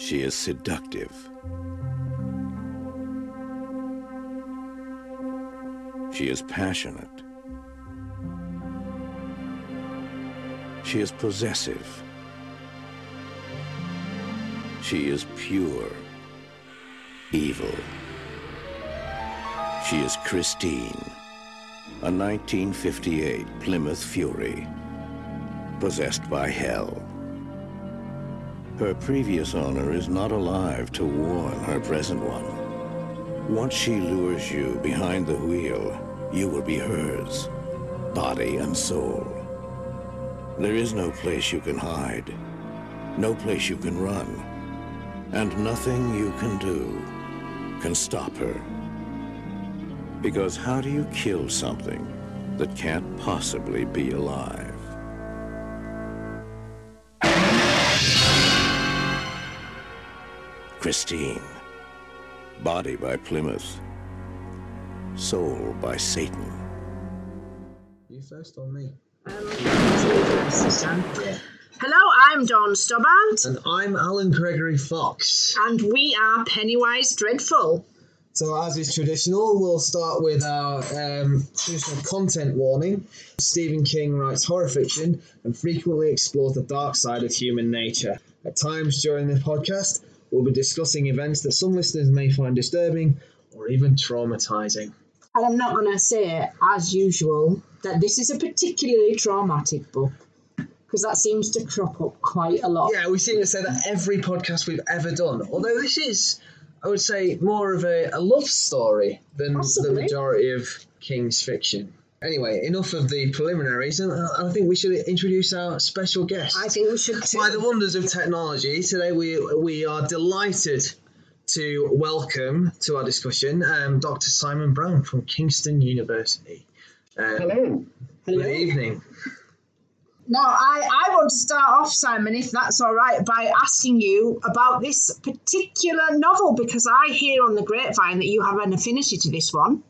She is seductive. She is passionate. She is possessive. She is pure evil. She is Christine, a 1958 Plymouth Fury, possessed by hell. Her previous owner is not alive to warn her present one. Once she lures you behind the wheel, you will be hers, body and soul. There is no place you can hide, no place you can run, and nothing you can do can stop her. Because how do you kill something that can't possibly be alive? Christine. Body by Plymouth. Soul by Satan. You first or me? Hello, I'm Dawn Stobbart, And I'm Alan Gregory Fox. and we are Pennywise Dreadful. So, as is traditional, we'll start with our um, traditional content warning. Stephen King writes horror fiction and frequently explores the dark side of human nature. At times during this podcast, we'll be discussing events that some listeners may find disturbing or even traumatizing. And I'm not going to say, as usual, that this is a particularly traumatic book, because that seems to crop up quite a lot. Yeah, we seem to say that every podcast we've ever done. Although this is, I would say, more of a, a love story than Possibly. the majority of King's fiction. Anyway, enough of the preliminaries, and I I think we should introduce our special guest. I think we should. Too. By the wonders of technology, today we we are delighted to welcome to our discussion um, Dr. Simon Brown from Kingston University. Uh, Hello. Good evening. Now, I, I want to start off, Simon, if that's all right, by asking you about this particular novel, because I hear on the grapevine that you have an affinity to this one.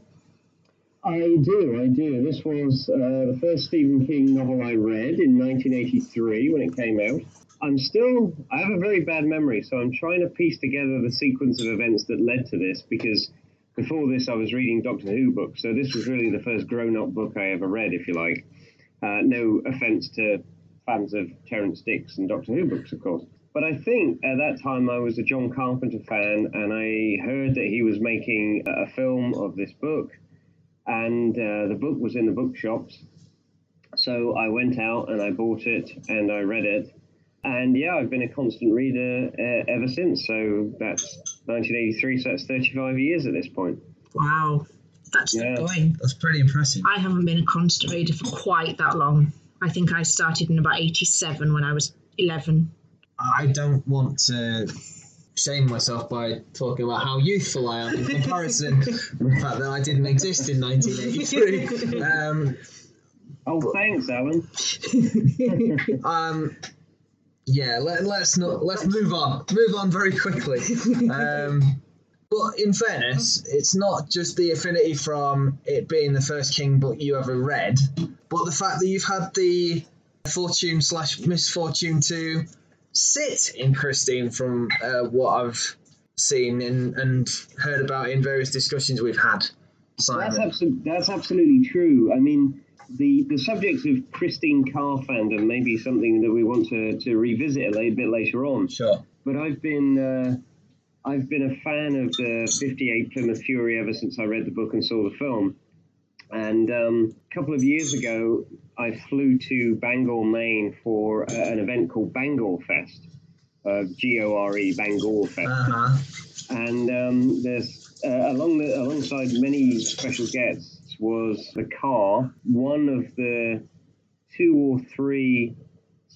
I do, I do. This was uh, the first Stephen King novel I read in 1983 when it came out. I'm still, I have a very bad memory, so I'm trying to piece together the sequence of events that led to this because before this I was reading Doctor Who books, so this was really the first grown up book I ever read, if you like. Uh, no offense to fans of Terrance Dicks and Doctor Who books, of course. But I think at that time I was a John Carpenter fan, and I heard that he was making a film of this book, and uh, the book was in the bookshops. So I went out and I bought it and I read it. And yeah, I've been a constant reader uh, ever since. So that's 1983, so that's 35 years at this point. Wow, that's Yeah. going. That's pretty impressive. I haven't been a constant reader for quite that long. I think I started in about 87 when I was 11. I don't want to shame myself by talking about how youthful I am in comparison with the fact that I didn't exist in 1983. Um, Oh, thanks, Alan. um, yeah, let, let's not let's move on. Move on very quickly. Um, but in fairness, it's not just the affinity from it being the first King book you ever read, but the fact that you've had the fortune slash misfortune to sit in Christine from uh, what I've seen and, and heard about in various discussions we've had. Simon. That's, abso- that's absolutely true. I mean, the, the subject of Christine car fandom may be something that we want to, to revisit a little bit later on. sure. But I've been uh, I've been a fan of the 58 Plymouth Fury ever since I read the book and saw the film. And um, a couple of years ago, I flew to Bangor, Maine for uh, an event called Bangor Fest, uh, G O R E, Bangor Fest Uh huh. and um, there's uh, along the alongside many special guests was the car, one of the two or three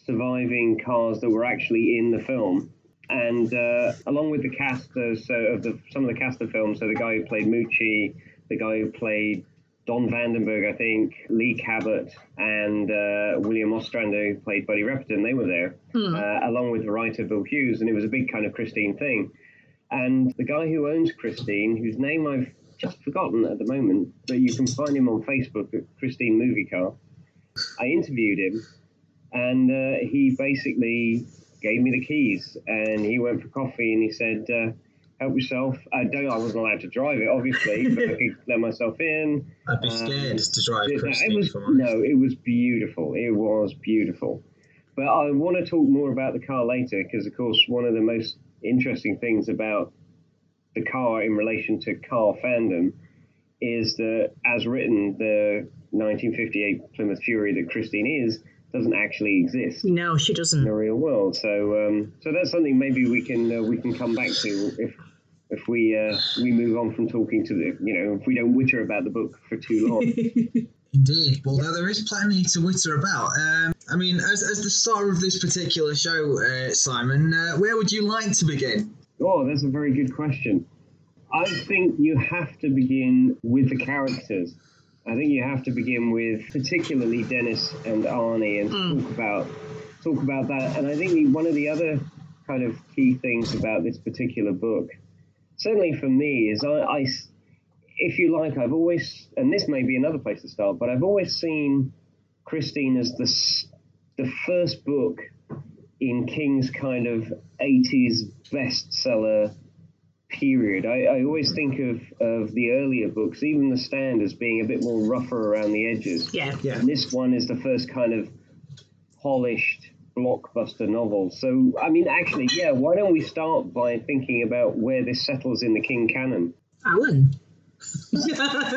surviving cars that were actually in the film. And uh, along with the cast so of the some of the cast of the film, so the guy who played Moochie, the guy who played Don Vandenberg, I think, Lee Cabot, and uh, William Ostrander, who played Buddy Repperton, they were there, uh, along with the writer Bill Hughes, and it was a big kind of Christine thing. And the guy who owns Christine, whose name I've just forgotten at the moment, but you can find him on Facebook at Christine Movie Car. I interviewed him, and uh, he basically gave me the keys, and he went for coffee, and he said, uh, "Help yourself." I don't. I wasn't allowed to drive it, obviously, but I could let myself in. I'd be Um, scared to drive it, it was if I'm honest. no, it was beautiful. It was beautiful. But I want to talk more about the car later because, of course, one of the most interesting things about the car in relation to car fandom is that, as written, the 1958 Plymouth Fury that Christine is doesn't actually exist No, she doesn't. In the real world. So, um, so that's something maybe we can uh, we can come back to if if we uh, we move on from talking to the you know if we don't witter about the book for too long. Indeed. Well, there, there is plenty to witter about. Um, I mean, as, as the star of this particular show, uh, Simon, uh, where would you like to begin? Oh, that's a very good question. I think you have to begin with the characters. I think you have to begin with particularly Dennis and Arnie and talk about talk about that. And I think one of the other kind of key things about this particular book, certainly for me, is I if you like, I've always, and this may be another place to start, but I've always seen Christine as the the first book in King's kind of 80s bestseller period. I, I always think of, of the earlier books, even The Stand, as being a bit more rougher around the edges. Yeah. Yeah. And this one is the first kind of polished blockbuster novel. So, I mean, actually, yeah, why don't we start by thinking about where this settles in the King canon? Alan.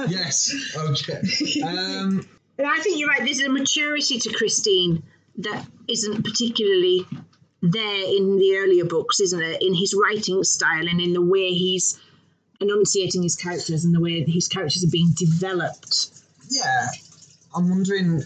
Yes. Okay. Um, And I think you're right. There's a maturity to Christine that isn't particularly there in the earlier books, isn't it? In his writing style and in the way he's enunciating his characters and the way his characters are being developed. yeah, I'm wondering.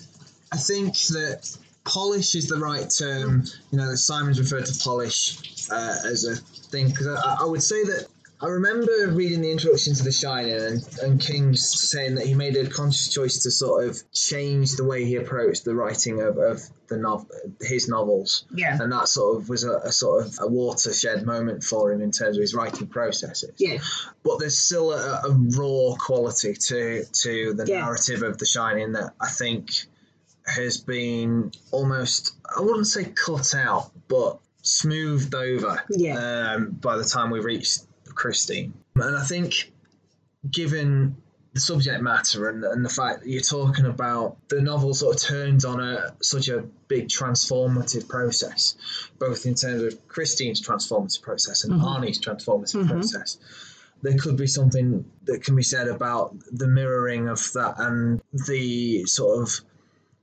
I think that polish is the right term. You know, that Simon's referred to polish uh, as a thing because I, I would say that I remember reading the introduction to The Shining and, and King's saying that he made a conscious choice to sort of change the way he approached the writing of, of the nov- his novels. Yeah. And that sort of was a, a sort of a watershed moment for him in terms of his writing processes Yeah. but there's still a, a raw quality to to the Yeah. narrative of The Shining that I think has been almost I wouldn't say cut out, but smoothed over. Yeah. Um, by the time we reached Christine, and I think given the subject matter and, and the fact that you're talking about the novel sort of turns on a such a big transformative process, both in terms of Christine's transformative process and Arnie's transformative process. There could be something that can be said about the mirroring of that and the sort of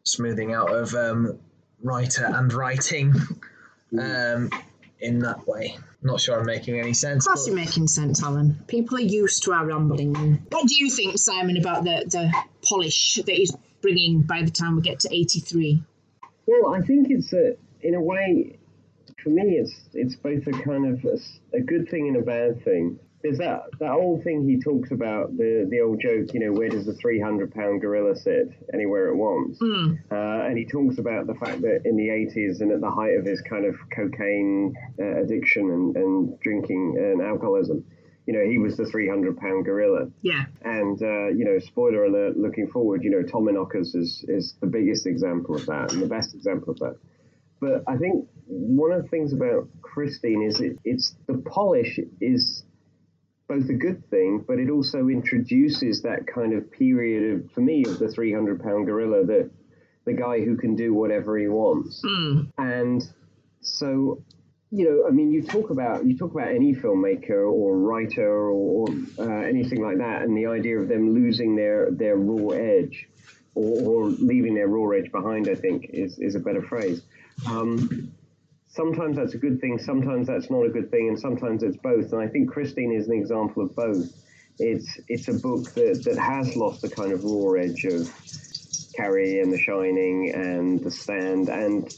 smoothing out of um, writer and writing um, in that way. Not sure I'm making any sense. Of course, but- you're making sense, Alan. People are used to our rambling. What do you think, Simon, about the, the polish that he's bringing by the time we get to 83? Well, I think it's a, in a way, for me, it's it's both a kind of a good thing and a bad thing. There's that that old thing he talks about the the old joke, you know, where does the 300 pound gorilla sit? Anywhere it wants. Uh, and he talks about the fact that in the 80s and at the height of his kind of cocaine uh, addiction and, and drinking and alcoholism, you know, he was the 300 pound gorilla. Yeah. And uh, you know, spoiler alert, looking forward, you know, Tommyknockers is is the biggest example of that and the best example of that. But I think one of the things about Christine is it, it's the polish is both a good thing, but it also introduces that kind of period of, for me, of the 300 pound gorilla, that the guy who can do whatever he wants. And so you know, I mean, you talk about you talk about any filmmaker or writer or, or uh, anything like that, and the idea of them losing their their raw edge or, or leaving their raw edge behind. I think is is a better phrase. Um, sometimes that's a good thing, sometimes that's not a good thing, and sometimes it's both. And I think Christine is an example of both. It's it's a book that, that has lost the kind of raw edge of Carrie and The Shining and The Stand and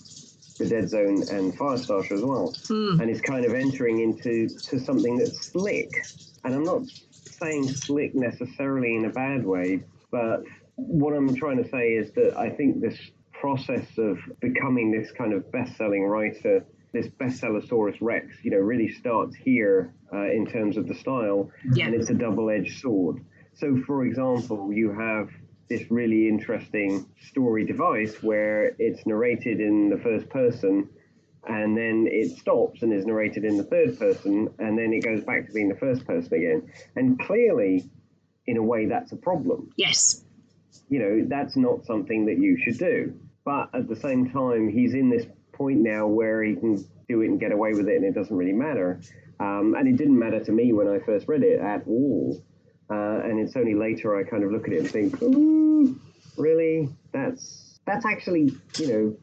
The Dead Zone and Firestarter as well. Hmm. And it's kind of entering into to something that's slick. And I'm not saying slick necessarily in a bad way, but what I'm trying to say is that I think this process of becoming this kind of best-selling writer, this bestsellersaurus rex, you know, really starts here uh, in terms of the style, Yeah. and it's a double-edged sword. So, for example, you have this really interesting story device where it's narrated in the first person and then it stops and is narrated in the third person, and then it goes back to being the first person again. And clearly, in a way, that's a problem. Yes. You know, that's not something that you should do. But at the same time, he's in this point now where he can do it and get away with it, and it doesn't really matter. Um, and it didn't matter to me when I first read it at all. Uh, and it's only later I kind of look at it and think, Ooh, really, that's that's actually you know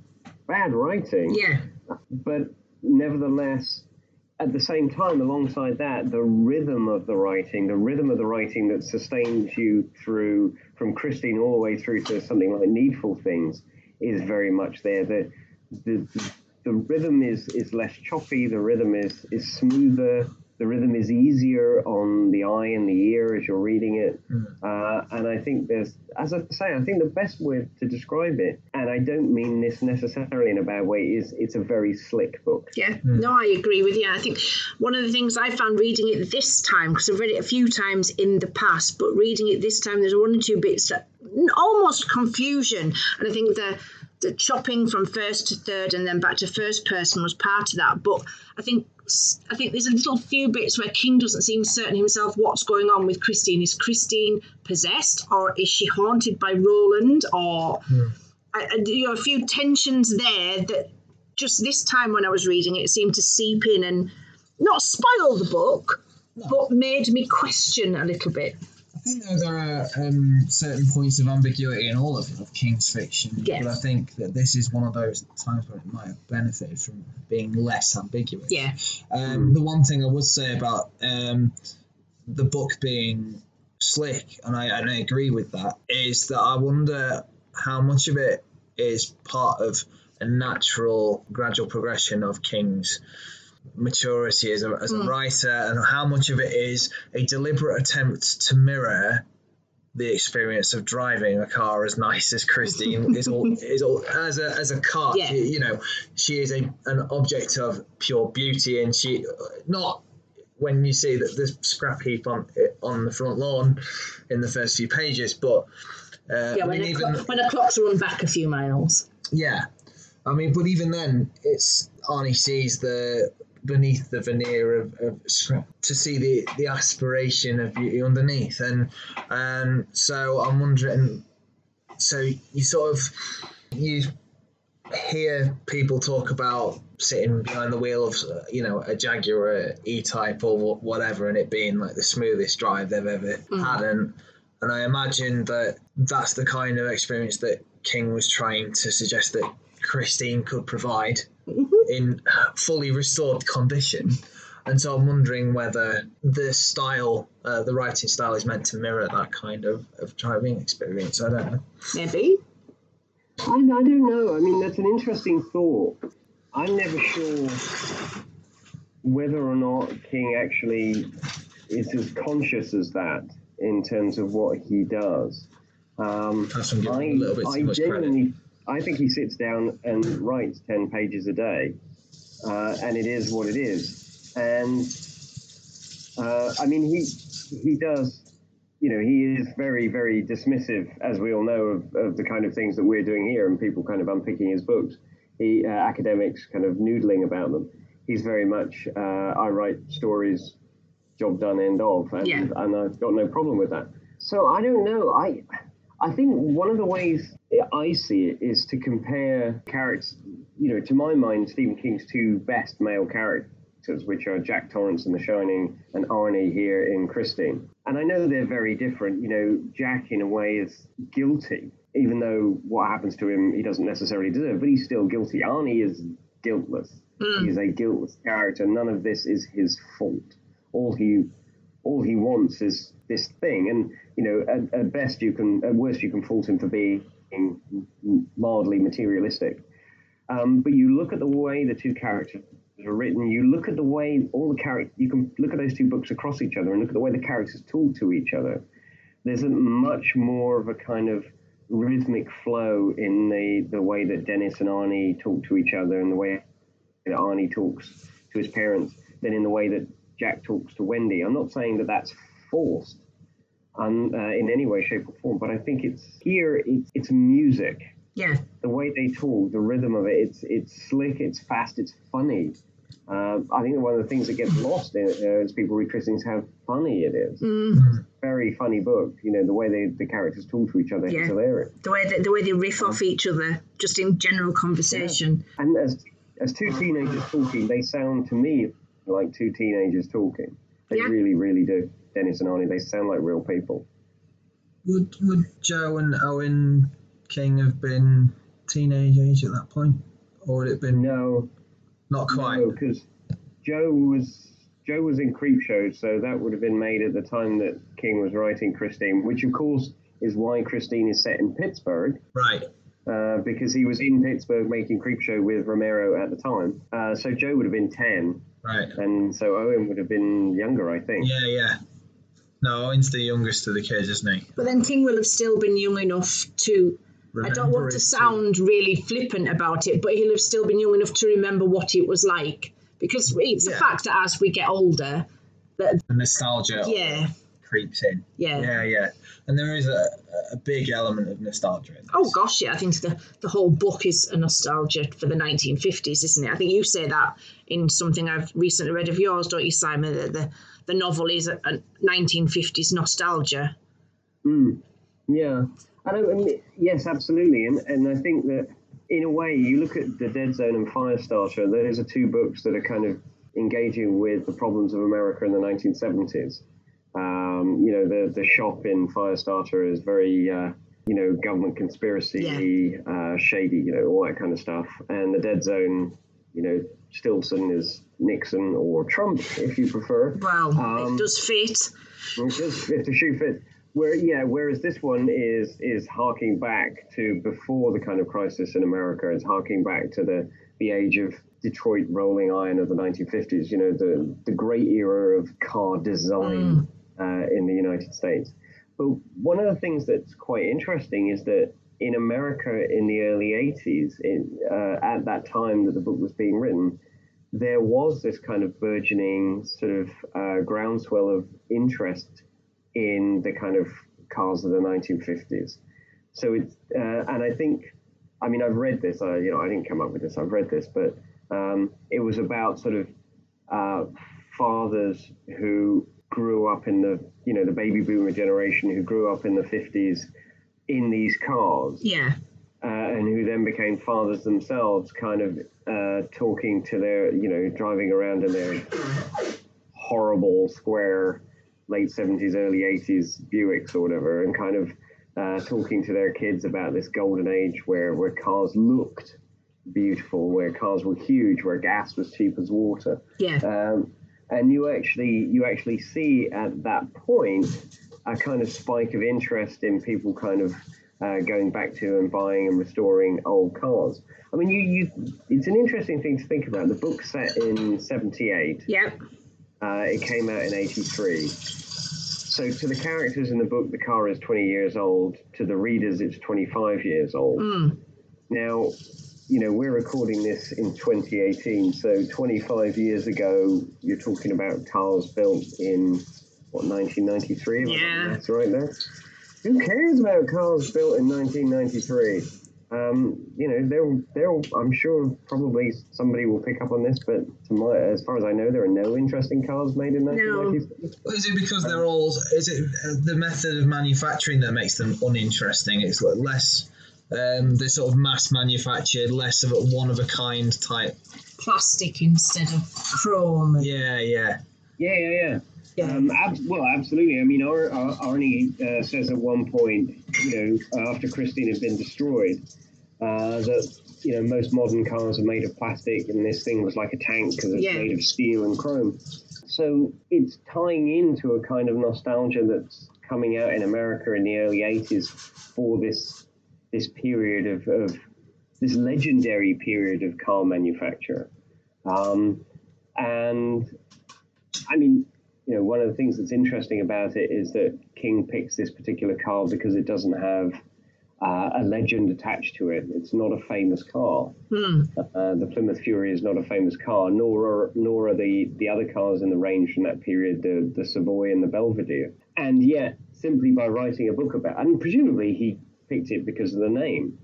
bad writing. Yeah. But nevertheless, at the same time, alongside that, the rhythm of the writing, the rhythm of the writing that sustains you through from Christine all the way through to something like Needful Things, is very much there. The the, the rhythm is is less choppy. The rhythm is is smoother the rhythm is easier on the eye and the ear as you're reading it. Uh, and I think there's, as I say, I think the best word to describe it, and I don't mean this necessarily in a bad way, is it's a very slick book. Yeah, no, I agree with you. I think one of the things I found reading it this time, because I've read it a few times in the past, but reading it this time, there's one or two bits that almost confusion. And I think the the chopping from first to third and then back to first person was part of that. But I think I think there's a little few bits where King doesn't seem certain himself what's going on with Christine. Is Christine possessed or is she haunted by Roland? Or hmm. I, I, you know, a few tensions there that just this time when I was reading it, it seemed to seep in and not spoil the book, but made me question a little bit. I think though there are um, certain points of ambiguity in all of, of King's fiction, Yeah. but I think that this is one of those times where it might have benefited from being less ambiguous. Yeah, Um, the one thing I would say about um, the book being slick, and I, and I agree with that, is that I wonder how much of it is part of a natural, gradual progression of King's maturity as a, as a writer, and how much of it is a deliberate attempt to mirror the experience of driving a car as nice as Christine is all is all as a as a car. Yeah. You, you know, she is a an object of pure beauty, and she not when you see that the scrap heap on on the front lawn in the first few pages, but uh, yeah. I When, mean the even clock, when the clocks run back a few miles. yeah, I mean, but even then, it's Arnie sees the beneath the veneer of, of scrap to see the the aspiration of beauty underneath, and and so I'm wondering. So you sort of you hear people talk about sitting behind the wheel of you know a Jaguar E-Type or whatever, and it being like the smoothest drive they've ever mm. had, and and I imagine that that's the kind of experience that King was trying to suggest that Christine could provide in fully restored condition. And so I'm wondering whether the style, uh, the writing style, is meant to mirror that kind of, of driving experience. I don't know. Maybe. I, I don't know. I mean, that's an interesting thought. I'm never sure whether or not King actually is as conscious as that in terms of what he does. Um, I'm I, him a little bit I too much credit. genuinely, I think he sits down and writes 10 pages a day, uh, and it is what it is. And uh, I mean, he he does, you know, he is very, very dismissive, as we all know, of, of the kind of things that we're doing here, and people kind of unpicking his books, he uh, academics kind of noodling about them. He's very much, uh, I write stories, job done, end of, and, Yeah. and I've got no problem with that. So I don't know. I I think one of the ways I see it is to compare characters. You know, to my mind, Stephen King's two best male characters, which are Jack Torrance in The Shining and Arnie here in Christine. And I know they're very different. You know, Jack in a way is guilty, even though what happens to him he doesn't necessarily deserve, but he's still guilty. Arnie is guiltless. Hmm. He's a guiltless character. None of this is his fault. All he all he wants is this thing. And you know, at, at best you can, at worst you can fault him for being mildly materialistic. Um, but you look at the way the two characters are written. You look at the way all the characters. You can look at those two books across each other and look at the way the characters talk to each other. There's a much more of a kind of rhythmic flow in the the way that Dennis and Arnie talk to each other and the way that Arnie talks to his parents than in the way that Jack talks to Wendy. I'm not saying that that's forced um, uh, in any way, shape, or form, but I think it's here. It's, it's music. Yeah. The way they talk, the rhythm of it, it's it's slick, it's fast, it's funny. Uh, I think one of the things that gets lost in it, uh, as people read Christine how funny it is. Mm. Very funny book. You know the way they, the characters talk to each other Yeah. is hilarious. The way they, the way they riff off each other, just in general conversation. And as as two teenagers talking, they sound to me like two teenagers talking. They Yeah. really, really do. Dennis and Arnie, they sound like real people. Would would Joe and Owen King have been teenage age at that point, or would it been No, not quite? no, because Joe was Joe was in Creepshow, so that would have been made at the time that King was writing Christine, which of course is why Christine is set in Pittsburgh. Right. Uh, because he was in Pittsburgh making Creepshow with Romero at the time. Uh, so Joe would have been 10, Right. and so Owen would have been younger, I think. Yeah, yeah. No, Owen's the youngest of the kids, isn't he? But then King will have still been young enough to. I don't want to sound really flippant about it, but he'll have still been young enough to remember what it was like. Because it's a Yeah. fact that as we get older, The nostalgia yeah, creeps in. yeah. Yeah, yeah. And there is a, a big element of nostalgia in this. Oh gosh, yeah. I think the the whole book is a nostalgia for the 1950s, isn't it? I think you say that in something I've recently read of yours, don't you, Simon? That the the novel is a, a 1950s nostalgia. Mm, yeah, I don't. I mean, yes, absolutely, and and I think that in a way, you look at the Dead Zone and Firestarter. Those are two books that are kind of engaging with the problems of America in the 1970s. Um, you know, the the shop in Firestarter is very. Uh, you know, government conspiracy, uh, shady, you know, all that kind of stuff. And the Dead Zone, you know, Stillson is Nixon or Trump, if you prefer. Well, Um, it does fit. It's just if the shoe fits. Where yeah, whereas this one is is harking back to before the kind of crisis in America. It's harking back to the the age of Detroit rolling iron of the 1950s. You know, the the great era of car design uh, in the United States. But one of the things that's quite interesting is that in America in the early 80s, in, uh, at that time that the book was being written, there was this kind of burgeoning sort of uh, groundswell of interest in the kind of cars of the 1950s. So it's, uh, and I think, I mean, I've read this, uh, you know, I didn't come up with this, I've read this, but um, it was about sort of uh, fathers who grew up in the, you know, the baby boomer generation who grew up in the 50s in these cars. Yeah, uh, and who then became fathers themselves, kind of uh, talking to their, you know, driving around in their horrible square late 70s, early 80s Buicks or whatever, and kind of uh, talking to their kids about this golden age where, where cars looked beautiful, where cars were huge, where gas was cheap as water. yeah, Um, and you actually you actually see at that point a kind of spike of interest in people kind of uh, going back to and buying and restoring old cars. I mean, you, you it's an interesting thing to think about. The book set in '78. yeah. Uh, it came out in '83. So to the characters in the book, the car is 20 years old. To the readers, it's 25 years old. Mm. Now, you know, we're recording this in 2018, so 25 years ago, you're talking about cars built in what 1993. Have I got Yeah. the maths right there. Who cares about cars built in 1993? Um, you know, there, there. I'm sure probably somebody will pick up on this, but to my, as far as I know, there are no interesting cars made in 1993. Is it because they're all? Is it uh, the method of manufacturing that makes them uninteresting? It's like less. Um, they're sort of mass manufactured, less of a one of a kind type. Plastic instead of chrome. Yeah, yeah. Yeah, yeah, yeah. Yeah. Um, ab- well, absolutely. I mean, Ar- Ar- Arnie uh, says at one point, you know, after Christine had been destroyed, uh, that you know most modern cars are made of plastic, and this thing was like a tank because it's Yeah. made of steel and chrome. So it's tying into a kind of nostalgia that's coming out in America in the early '80s for this this period of, of this legendary period of car manufacture. Um, and I mean, you know, one of the things that's interesting about it is that King picks this particular car because it doesn't have uh, a legend attached to it. It's not a famous car. Hmm. Uh, the Plymouth Fury is not a famous car, nor are, nor are the, the other cars in the range from that period, the, the Savoy and the Belvedere. And yet, simply by writing a book about and presumably he picked it because of the name.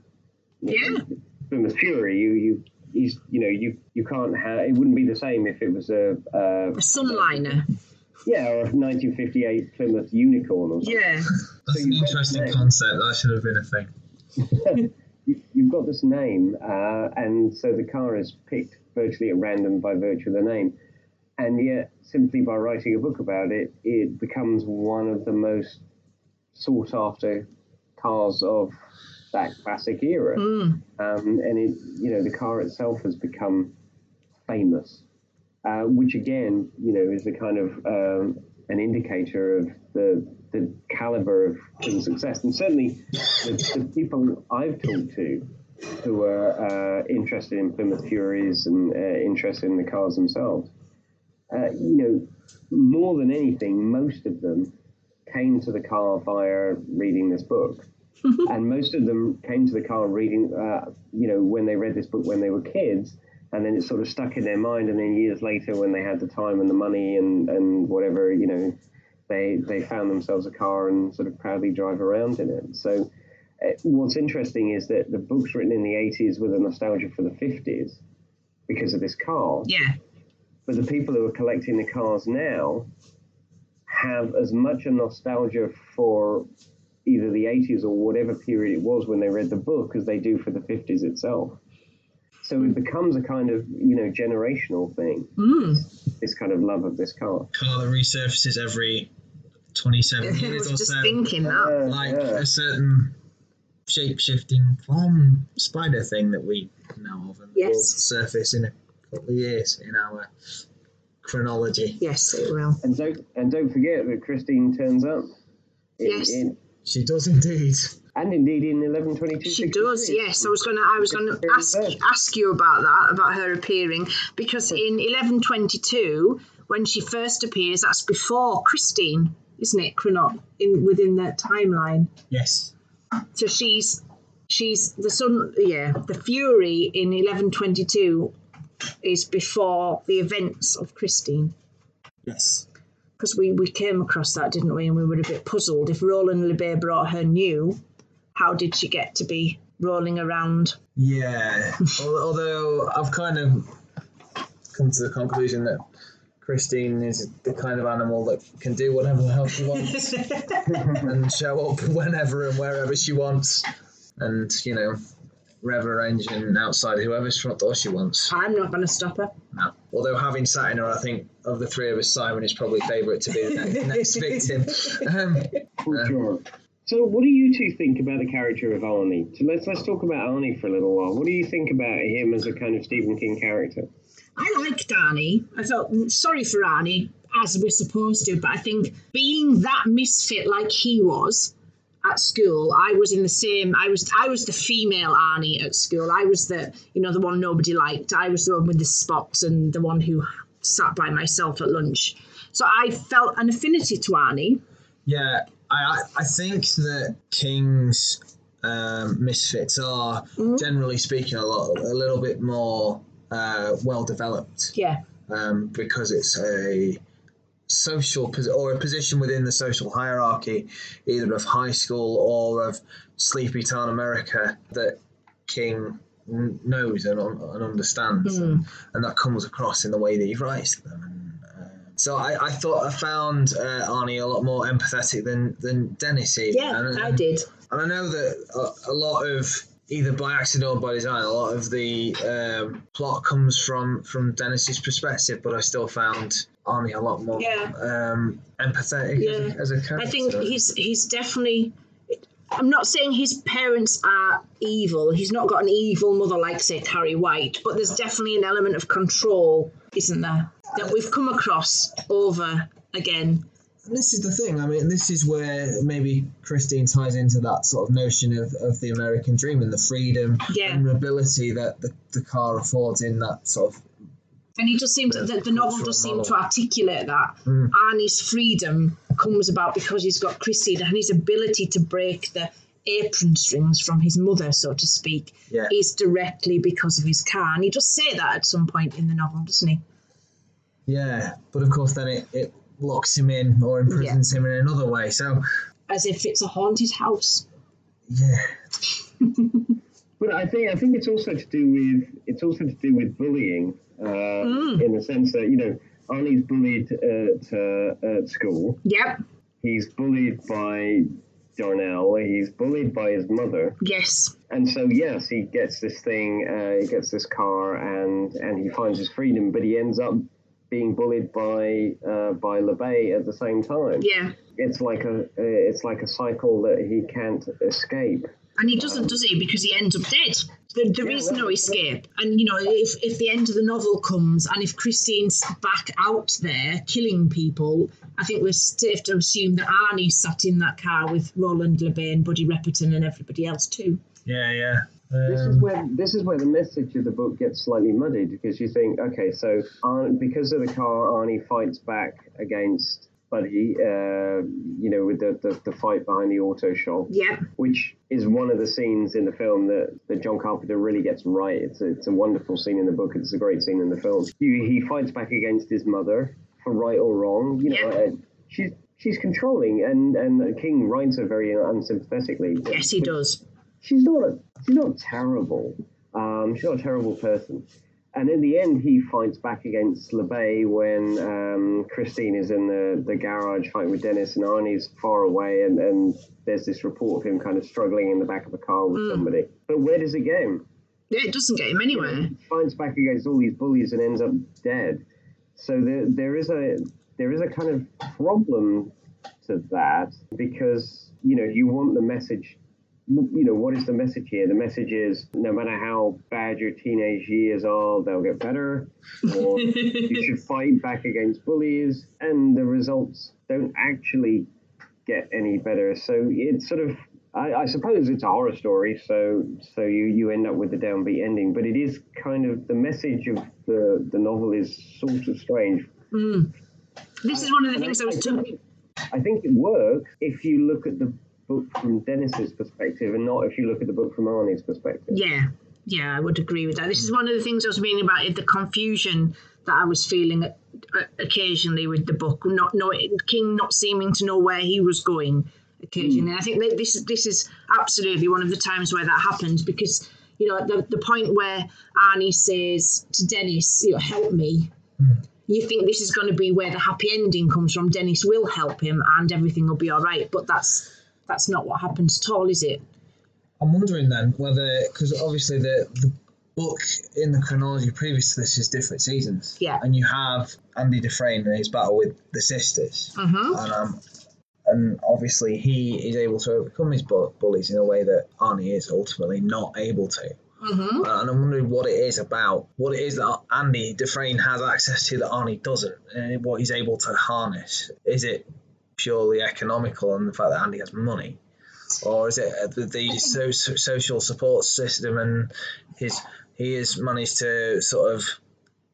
Yeah. Plymouth Fury, you you he's you know you you can't have it wouldn't be the same if it was a, a A sunliner. yeah or a 1958 Plymouth Unicorn or something. Yeah. That's So an interesting concept. That should have been a thing. you, you've got this name, uh, and so the car is picked virtually at random by virtue of the name, and yet simply by writing a book about it, it becomes one of the most sought after cars of that classic era. Mm. um, and it, you know, the car itself has become famous, uh, which again, you know, is a kind of um, an indicator of the the caliber of the success. And certainly, the, the people I've talked to who are uh, interested in Plymouth Furies and uh, interested in the cars themselves, uh, you know, more than anything, most of them came to the car via reading this book and most of them came to the car reading, uh, you know, when they read this book when they were kids, and then it sort of stuck in their mind, and then years later, when they had the time and the money and, and whatever, you know, they they found themselves a car and sort of proudly drive around in it. So, uh, what's interesting is that the book's written in the 80s with a nostalgia for the 50s because of this car, Yeah. but the people who are collecting the cars now have as much a nostalgia for either the 80s or whatever period it was when they read the book as they do for the 50s itself. So it becomes a kind of, you know, generational thing, Mm. this kind of love of this car. Car that resurfaces every 27 I years or was just so. thinking that. Like yeah. a certain shape shifting clown spider thing that we know of and will Yes. surface in a couple of years in our chronology. Yes, it will. And don't and don't forget that Christine turns up. in- Yes. in- She does indeed. and indeed in 1122. She does, yes. I was gonna, I was gonna ask ask you about that, about her appearing, because in eleven twenty two, when she first appears, that's before Christine, isn't it? Chrono in within that timeline. Yes. So she's she's the sun. Yeah, the Fury in eleven twenty two is before the events of Christine. Yes. Because we, we came across that, didn't we? And we were a bit puzzled. If Roland Le brought her new, how did she get to be rolling around? Yeah. Although I've kind of come to the conclusion that Christine is the kind of animal that can do whatever the hell she wants and show up whenever and wherever she wants, and you know, rev her engine outside whoever's front door she wants. I'm not going to stop her. No. Although having sat in her, I think of the three of us, Simon is probably favourite to be the next, next victim. Um, For sure. So, what do you two think about the character of Arnie? So let's let's talk about Arnie for a little while. What do you think about him as a kind of Stephen King character? I liked Arnie. I felt sorry for Arnie, as we're supposed to, but I think being that misfit like he was at school, I was in the same. I was I was the female Arnie at school. I was the you know the one nobody liked. I was the one with the spots and the one who sat by myself at lunch. So I felt an affinity to Arnie. Yeah, I I I think that King's um, misfits are generally speaking a lot a little bit more uh, well developed Yeah, um, because it's a social pos- or a position within the social hierarchy, either of high school or of sleepy town America that King n- knows and, and understands, and, and that comes across in the way that he writes them. And, uh, so I, I thought I found uh, Arnie a lot more empathetic than than Dennis. Even. yeah, and, I did. and I know that a, a lot of either by accident or by design, a lot of the um, plot comes from from Dennis's perspective, but I still found Arnie a lot more Yeah. um, empathetic as, Yeah. a, as a character. I think he's he's definitely. I'm not saying his parents are evil. He's not got an evil mother like say Carrie White, but there's definitely an element of control, isn't there, that we've come across over again. This is the thing. I mean, this is where maybe Christine ties into that sort of notion of, of the American dream and the freedom Yeah. and mobility that the, the car affords in that sort of And he just seems the, the novel does seem to articulate that. Mm. Arnie's freedom comes about because he's got Christine and his ability to break the apron strings from his mother, so to speak, Yeah. is directly because of his car. And he does say that at some point in the novel, doesn't he? yeah. But of course, then it, it locks him in or imprisons him in another way. So As if it's a haunted house. yeah, But I think I think it's also to do with it's also to do with bullying uh, Mm. in the sense that you know Arnie's bullied at, uh, at school. Yep. He's bullied by Darnell. He's bullied by his mother. Yes. And so yes, he gets this thing. Uh, he gets this car, and and he finds his freedom. But he ends up being bullied by uh, by LeBay at the same time. Yeah. It's like a uh, it's like a cycle that he can't escape. And he doesn't, does he? Because he ends up dead. There, there Yeah, is no escape. And, you know, if, if the end of the novel comes and if Christine's back out there killing people, I think we're safe to assume that Arnie sat in that car with Roland LeBay and Buddy Repperton, and everybody else too. Yeah, yeah. This is Um, where this is where the message of the book gets slightly muddied because you think, okay, so Arn, because of the car, Arnie fights back against Buddy, uh, you know, with the, the, the fight behind the auto shop, Yeah. which is one of the scenes in the film that, that John Carpenter really gets right. It's a, it's a wonderful scene in the book. It's a great scene in the film. He, he fights back against his mother for right or wrong. You know, Yeah. uh, she's she's controlling, and and King writes her very unsympathetically. Yes, he does. She's not a, she's not terrible. Um, she's not a terrible person. And in the end, he fights back against LeBay when um, Christine is in the, the garage fighting with Dennis, and Arnie's far away, and, and there's this report of him kind of struggling in the back of a car with somebody. But where does it get him? Yeah, it doesn't get him anywhere. He fights back against all these bullies and ends up dead. So there, there is a there is a kind of problem to that because you know you want the message you know what is the message here? The message is no matter how bad your teenage years are they'll get better or you should fight back against bullies and the results don't actually get any better. So it's sort of I, I suppose it's a horror story so so you you end up with the downbeat ending. But it is kind of the message of the the novel is sort of strange. Hmm. This is one of the things I was think, talking. I think it works if you look at the book from Dennis's perspective and not if you look at the book from Arnie's perspective. Yeah, yeah, I would agree with that. This is one of the things I was meaning about it, the confusion that I was feeling uh, occasionally with the book, not knowing King not seeming to know where he was going occasionally. I think that this is this is absolutely one of the times where that happens because you know at the the point where Arnie says to Dennis, you know, help me. You think this is going to be where the happy ending comes from? Dennis will help him, and everything will be all right. But that's that's not what happens at all, is it? I'm wondering then whether, because obviously the, the book in the chronology previous to this is different seasons. Yeah. And you have Andy Dufresne and his battle with the sisters. Mhm. And, um, and obviously he is able to overcome his bu- bullies in a way that Arnie is ultimately not able to. Mm-hmm. Uh, and I'm wondering what it is about, what it is that Andy Dufresne has access to that Arnie doesn't, and what he's able to harness. Is it purely economical and the fact that Andy has money? Or is it uh, the, the so, social support system and his he has managed to sort of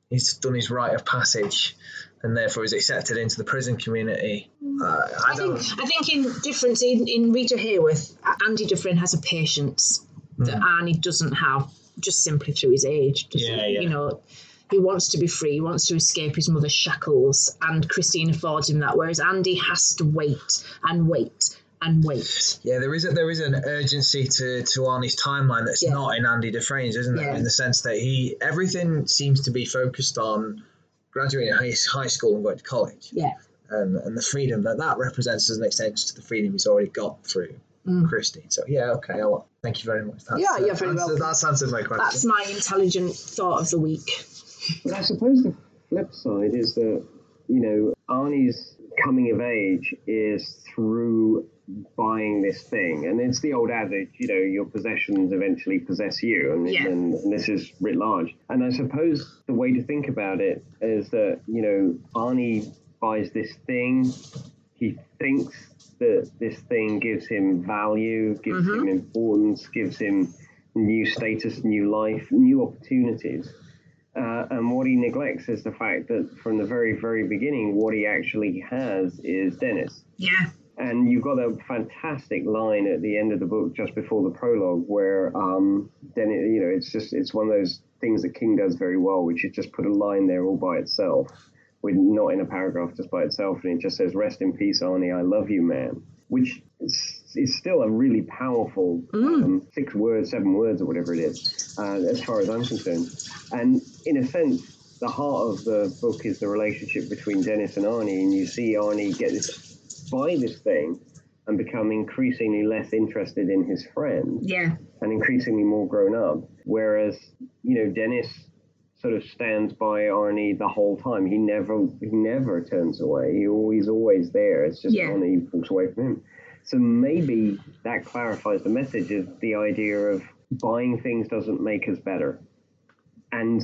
he's done his rite of passage and therefore is accepted into the prison community? Uh, I I think. I think in difference in, in Rita Hayworth, Andy Dufresne has a patience that Arnie doesn't have just simply through his age. does he? Yeah, yeah. You know, he wants to be free. He wants to escape his mother's shackles, and Christine affords him that. Whereas Andy has to wait and wait and wait. Yeah, there is a, there is an urgency to to Arnie's timeline that's Yeah. not in Andy Dufresne's, isn't there? Yeah. In the sense that he everything seems to be focused on graduating high, high school and going to college, Yeah. and and the freedom that that represents as an extension to the freedom he's already got through Christine. So yeah, okay, I'll, thank you very much. That's, Mm. Yeah, you're very answered, welcome. That's answered my question. That's my intelligent thought of the week. But I suppose the flip side is that, you know, Arnie's coming of age is through buying this thing. And it's the old adage, you know, your possessions eventually possess you. And, Yeah. and, and this is writ large. And I suppose the way to think about it is that, you know, Arnie buys this thing. He thinks that this thing gives him value, gives mm-hmm. him importance, gives him new status, new life, new opportunities. Uh, and what he neglects is the fact that from the very, very beginning, what he actually has is Dennis. Yeah. And you've got a fantastic line at the end of the book, just before the prologue, where um, Dennis, you know, it's just it's one of those things that King does very well, which is just put a line there all by itself, with not in a paragraph, just by itself, and it just says, "Rest in peace, Arnie. I love you, man." Which is still a really powerful Mm. um, six words, seven words, or whatever it is, uh, as far as I'm concerned. And in a sense, the heart of the book is the relationship between Dennis and Arnie, and you see Arnie get this buy this thing and become increasingly less interested in his friend Yeah. and increasingly more grown up. Whereas, you know, Dennis sort of stands by Arnie the whole time. He never he never turns away. He always always there. It's just Yeah. Arnie walks away from him. So maybe that clarifies the message of the idea of buying things doesn't make us better. And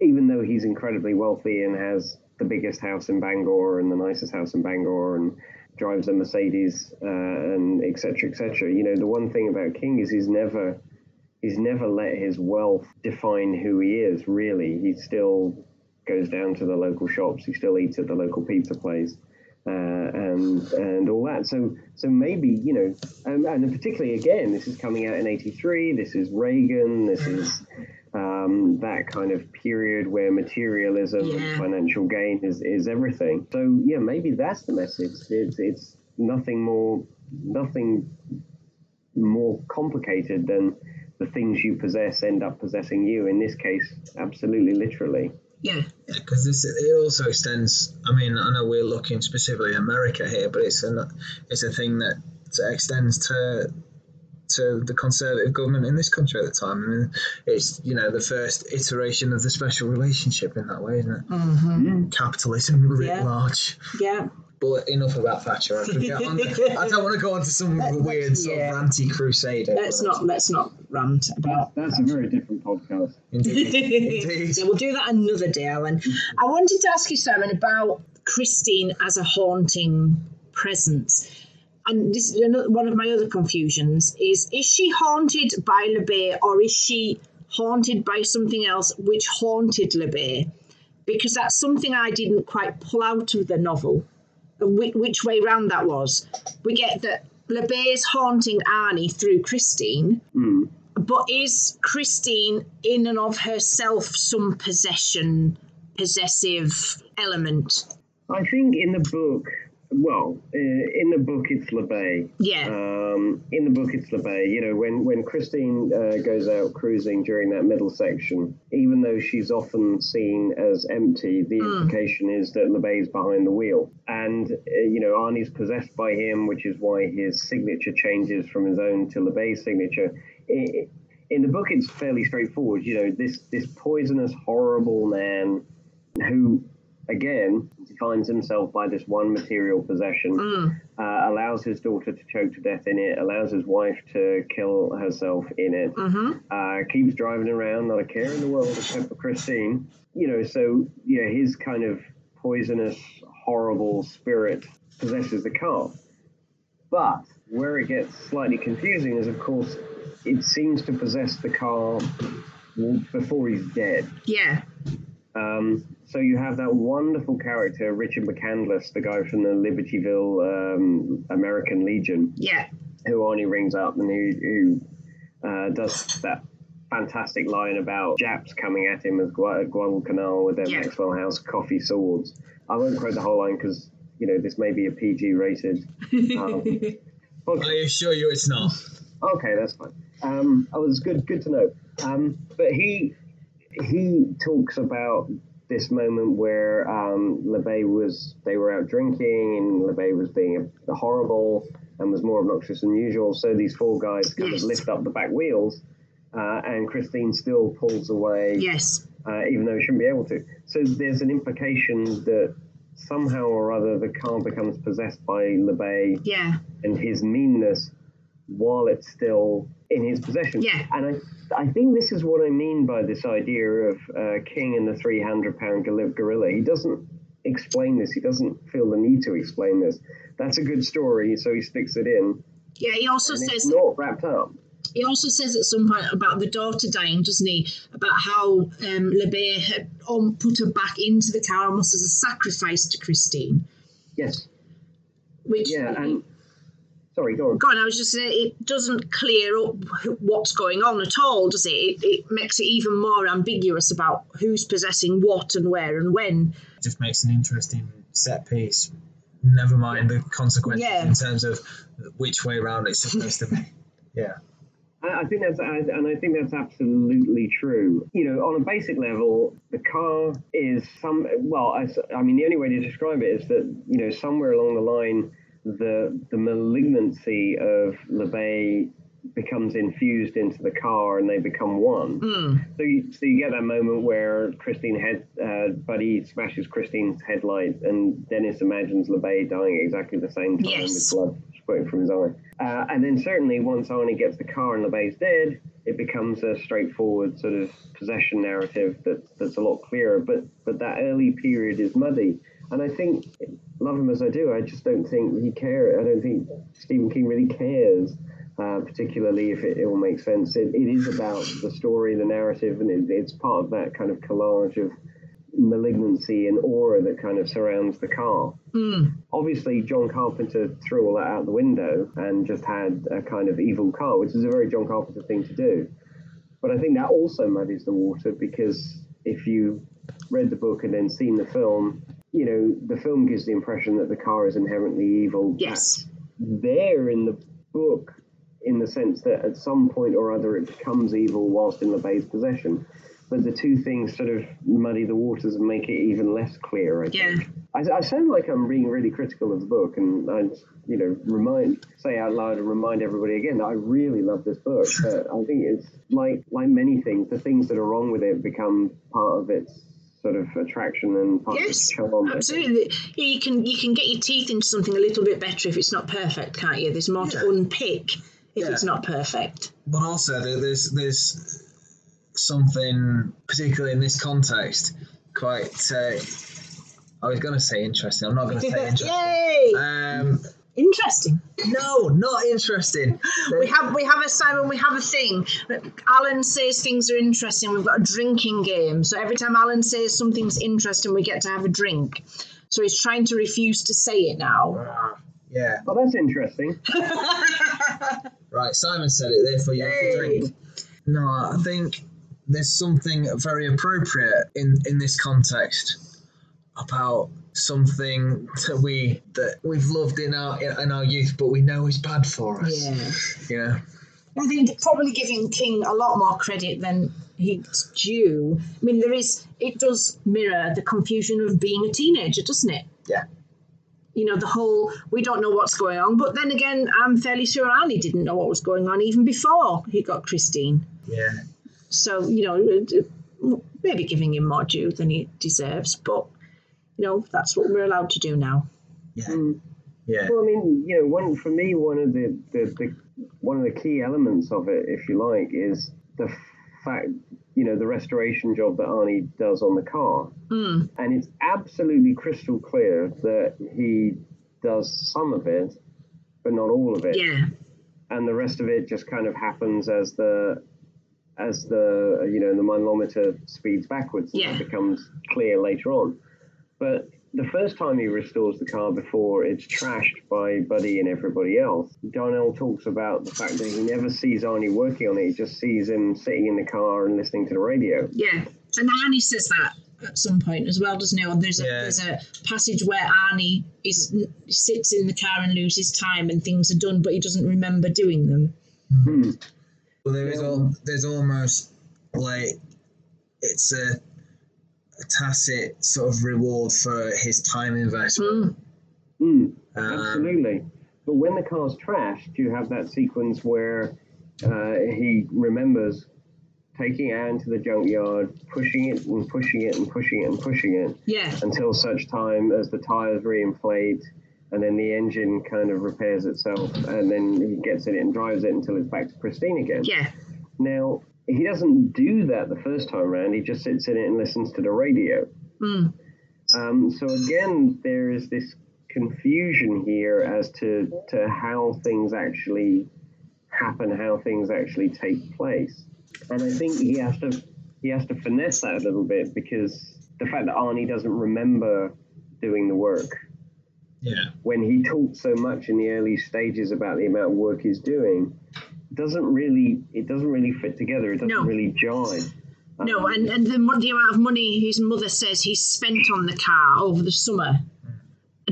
even though he's incredibly wealthy and has the biggest house in Bangor and the nicest house in Bangor and drives a Mercedes uh, and et cetera, et cetera, you know, the one thing about King is he's never he's never let his wealth define who he is. Really, he still goes down to the local shops. He still eats at the local pizza place. Uh, and and all that. So so maybe you know, um, and particularly again, this is coming out in '83. This is Reagan. This is um, that kind of period where materialism Yeah. and financial gain is, is everything. So yeah, maybe that's the message. It's it's nothing more nothing more complicated than the things you possess end up possessing you. In this case, absolutely literally. Yeah. Yeah, because this it also extends. I mean, I know we're looking specifically America here, but it's a it's a thing that extends to to the conservative government in this country at the time. I mean, it's you know the first iteration of the special relationship in that way, isn't it? Mm-hmm. Capitalism writ Yeah. large. Yeah. But enough about Thatcher. I, could get on I don't want to go on to some Let- weird sort yeah. of anti-crusader. Let's not let's not rant about That's a very different podcast. Indeed. Indeed. Yeah, we'll do that another day, Alan. I wanted to ask you, Simon, about Christine as a haunting presence. And this is another, one of my other confusions is is she haunted by LeBay or is she haunted by something else which haunted LeBay? Because that's something I didn't quite pull out of the novel, which, which way round that was. We get that LeBay is haunting Arnie through Christine, Mm. but is Christine in and of herself some possession, possessive element? I think in the book, well, uh, in the book it's LeBay. Yeah. Um, in the book it's LeBay. You know, when when Christine uh, goes out cruising during that middle section, even though she's often seen as empty, the implication is that LeBay's behind the wheel, and uh, you know Arnie's possessed by him, which is why his signature changes from his own to LeBay's signature. I in the book, it's fairly straightforward. You know, this this poisonous, horrible man who again defines himself by this one material possession uh, allows his daughter to choke to death in it allows his wife to kill herself in it uh, keeps driving around not a care in the world except for christine. You know so yeah his kind of poisonous horrible spirit possesses the car. But where it gets slightly confusing is of course it seems to possess the car before he's dead. Yeah. um, so you have that wonderful character, Richard McCandless, the guy from the Libertyville um, American Legion, Yeah. who Arnie rings up and who, who uh, does that fantastic line about Japs coming at him as Gua- Guadalcanal with their Yeah. Maxwell House coffee swords. I won't quote the whole line because you know this may be a PG rated. Um, podcast. I assure you, it's not. Okay, that's fine. Um, oh, it's good. Good to know. Um, but he he talks about this moment where um, LeBay was they were out drinking and LeBay was being a, horrible and was more obnoxious than usual. So these four guys kind Yes. of lift up the back wheels, uh, and Christine still pulls away Yes. uh, even though it shouldn't be able to. So there's an implication that somehow or other the car becomes possessed by LeBay Yeah. and his meanness while it's still in his possession. Yeah. And I, I think this is what I mean by this idea of uh, King and the 300 pound gorilla. He doesn't explain this, he doesn't feel the need to explain this. That's a good story, so he sticks it in. Yeah. He also And it's says not wrapped up. he also says at some point about the daughter dying, doesn't he? About how um, LeBay had um, put her back into the car almost as a sacrifice to Christine. Yes. Which Yeah. And sorry, go on. Go on, I was just saying it doesn't clear up what's going on at all, does it? it? It makes it even more ambiguous about who's possessing what and where and when. It just makes an interesting set piece never mind the consequences Yeah. in terms of which way around it's supposed to be. Yeah. I I think that's I- and I think that's absolutely true. You know, on a basic level, the car is some. Well, I mean, the only way to describe it is that you know somewhere along the line, the the malignancy of LeBay becomes infused into the car and they become one. Mm. So you, so you get that moment where Christine head, uh, Buddy smashes Christine's headlight, and Dennis imagines LeBay dying exactly the same time Yes. with blood spurting from his eye. Uh, and then certainly once Arnie gets the car and LeBay's dead, it becomes a straightforward sort of possession narrative that, that's a lot clearer. But but that early period is muddy. And I think, love him as I do, I just don't think he cares. I don't think Stephen King really cares uh, particularly if it, it all makes sense. It, it is about the story, the narrative, and it, it's part of that kind of collage of malignancy and aura that kind of surrounds the car. Mm. Obviously, John Carpenter threw all that out the window and just had a kind of evil car, which is a very John Carpenter thing to do. But I think that also muddies the water because if you read the book and then seen the film, you know, the film gives the impression that the car is inherently evil. Yes. there in the book in the sense that at some point or other it becomes evil whilst in LeBay's possession. But the two things sort of muddy the waters and make it even less clear. I Yeah. think. I, I sound like I'm being really critical of the book, and I, you know, remind, say out loud, and remind everybody again that I really love this book. But I think it's like like many things, the things that are wrong with it become part of its sort of attraction and part Yes, its charm. absolutely. Yeah, you can you can get your teeth into something a little bit better if it's not perfect, can't you? There's more Yeah. to unpick if Yeah. it's not perfect. But also, there's there's something particularly in this context quite. Uh, I was going to say interesting. I'm not going to say interesting. Yay! Um, Interesting. no, not interesting. We have we have a Simon. We have a thing. Alan says things are interesting. We've got a drinking game. So every time Alan says something's interesting, we get to have a drink. So he's trying to refuse to say it now. Ah, yeah. Well, that's interesting. Right, Simon said it, therefore you have to drink. No, I think there's something very appropriate in, in this context about something that we that we've loved in our in our youth, but we know is bad for us. Yeah. Know? I think probably giving King a lot more credit than he's due. I mean, there is it does mirror the confusion of being a teenager, doesn't it? Yeah. You know, the whole we don't know what's going on. But then again, I'm fairly sure Arnie didn't know what was going on even before he got Christine. Yeah. So you know, maybe giving him more due than he deserves. But you know, that's what we're allowed to do now. Yeah. Mm. Yeah. Well, I mean, you know, one for me, one of the, the, the one of the key elements of it, if you like, is the fact, you know, the restoration job that Arnie does on the car, Mm. and it's absolutely crystal clear that he does some of it, but not all of it, Yeah. and the rest of it just kind of happens as the as the you know the mileometer speeds backwards. and Yeah. It becomes clear later on, but the first time he restores the car before it's trashed by Buddy and everybody else, Darnell talks about the fact that he never sees Arnie working on it. He just sees him sitting in the car and listening to the radio. Yeah, and Arnie says that at some point as well, doesn't he? Or there's a Yeah. there's a passage where Arnie is sits in the car and loses time, and things are done, but he doesn't remember doing them. Hmm. Well, there is all, there's almost like it's a, a tacit sort of reward for his time investment. Mm. Hmm. Um, Absolutely. But when the car's trashed, you have that sequence where uh, he remembers taking it out into the junkyard, pushing it and pushing it and pushing it and pushing it Yeah, until such time as the tires reinflate and then the engine kind of repairs itself and then he gets in it and drives it until it's back to pristine again. yeah, Now, he doesn't do that the first time around, he just sits in it and listens to the radio. mm. Um, so again, there is this confusion here as to, to how things actually happen, how things actually take place. And I think he has to he has to finesse that a little bit because the fact that Arnie doesn't remember doing the work yeah. when he talks so much in the early stages about the amount of work he's doing doesn't really it doesn't really fit together. It doesn't No. really jive. no, and and the, the amount of money his mother says he spent on the car over the summer.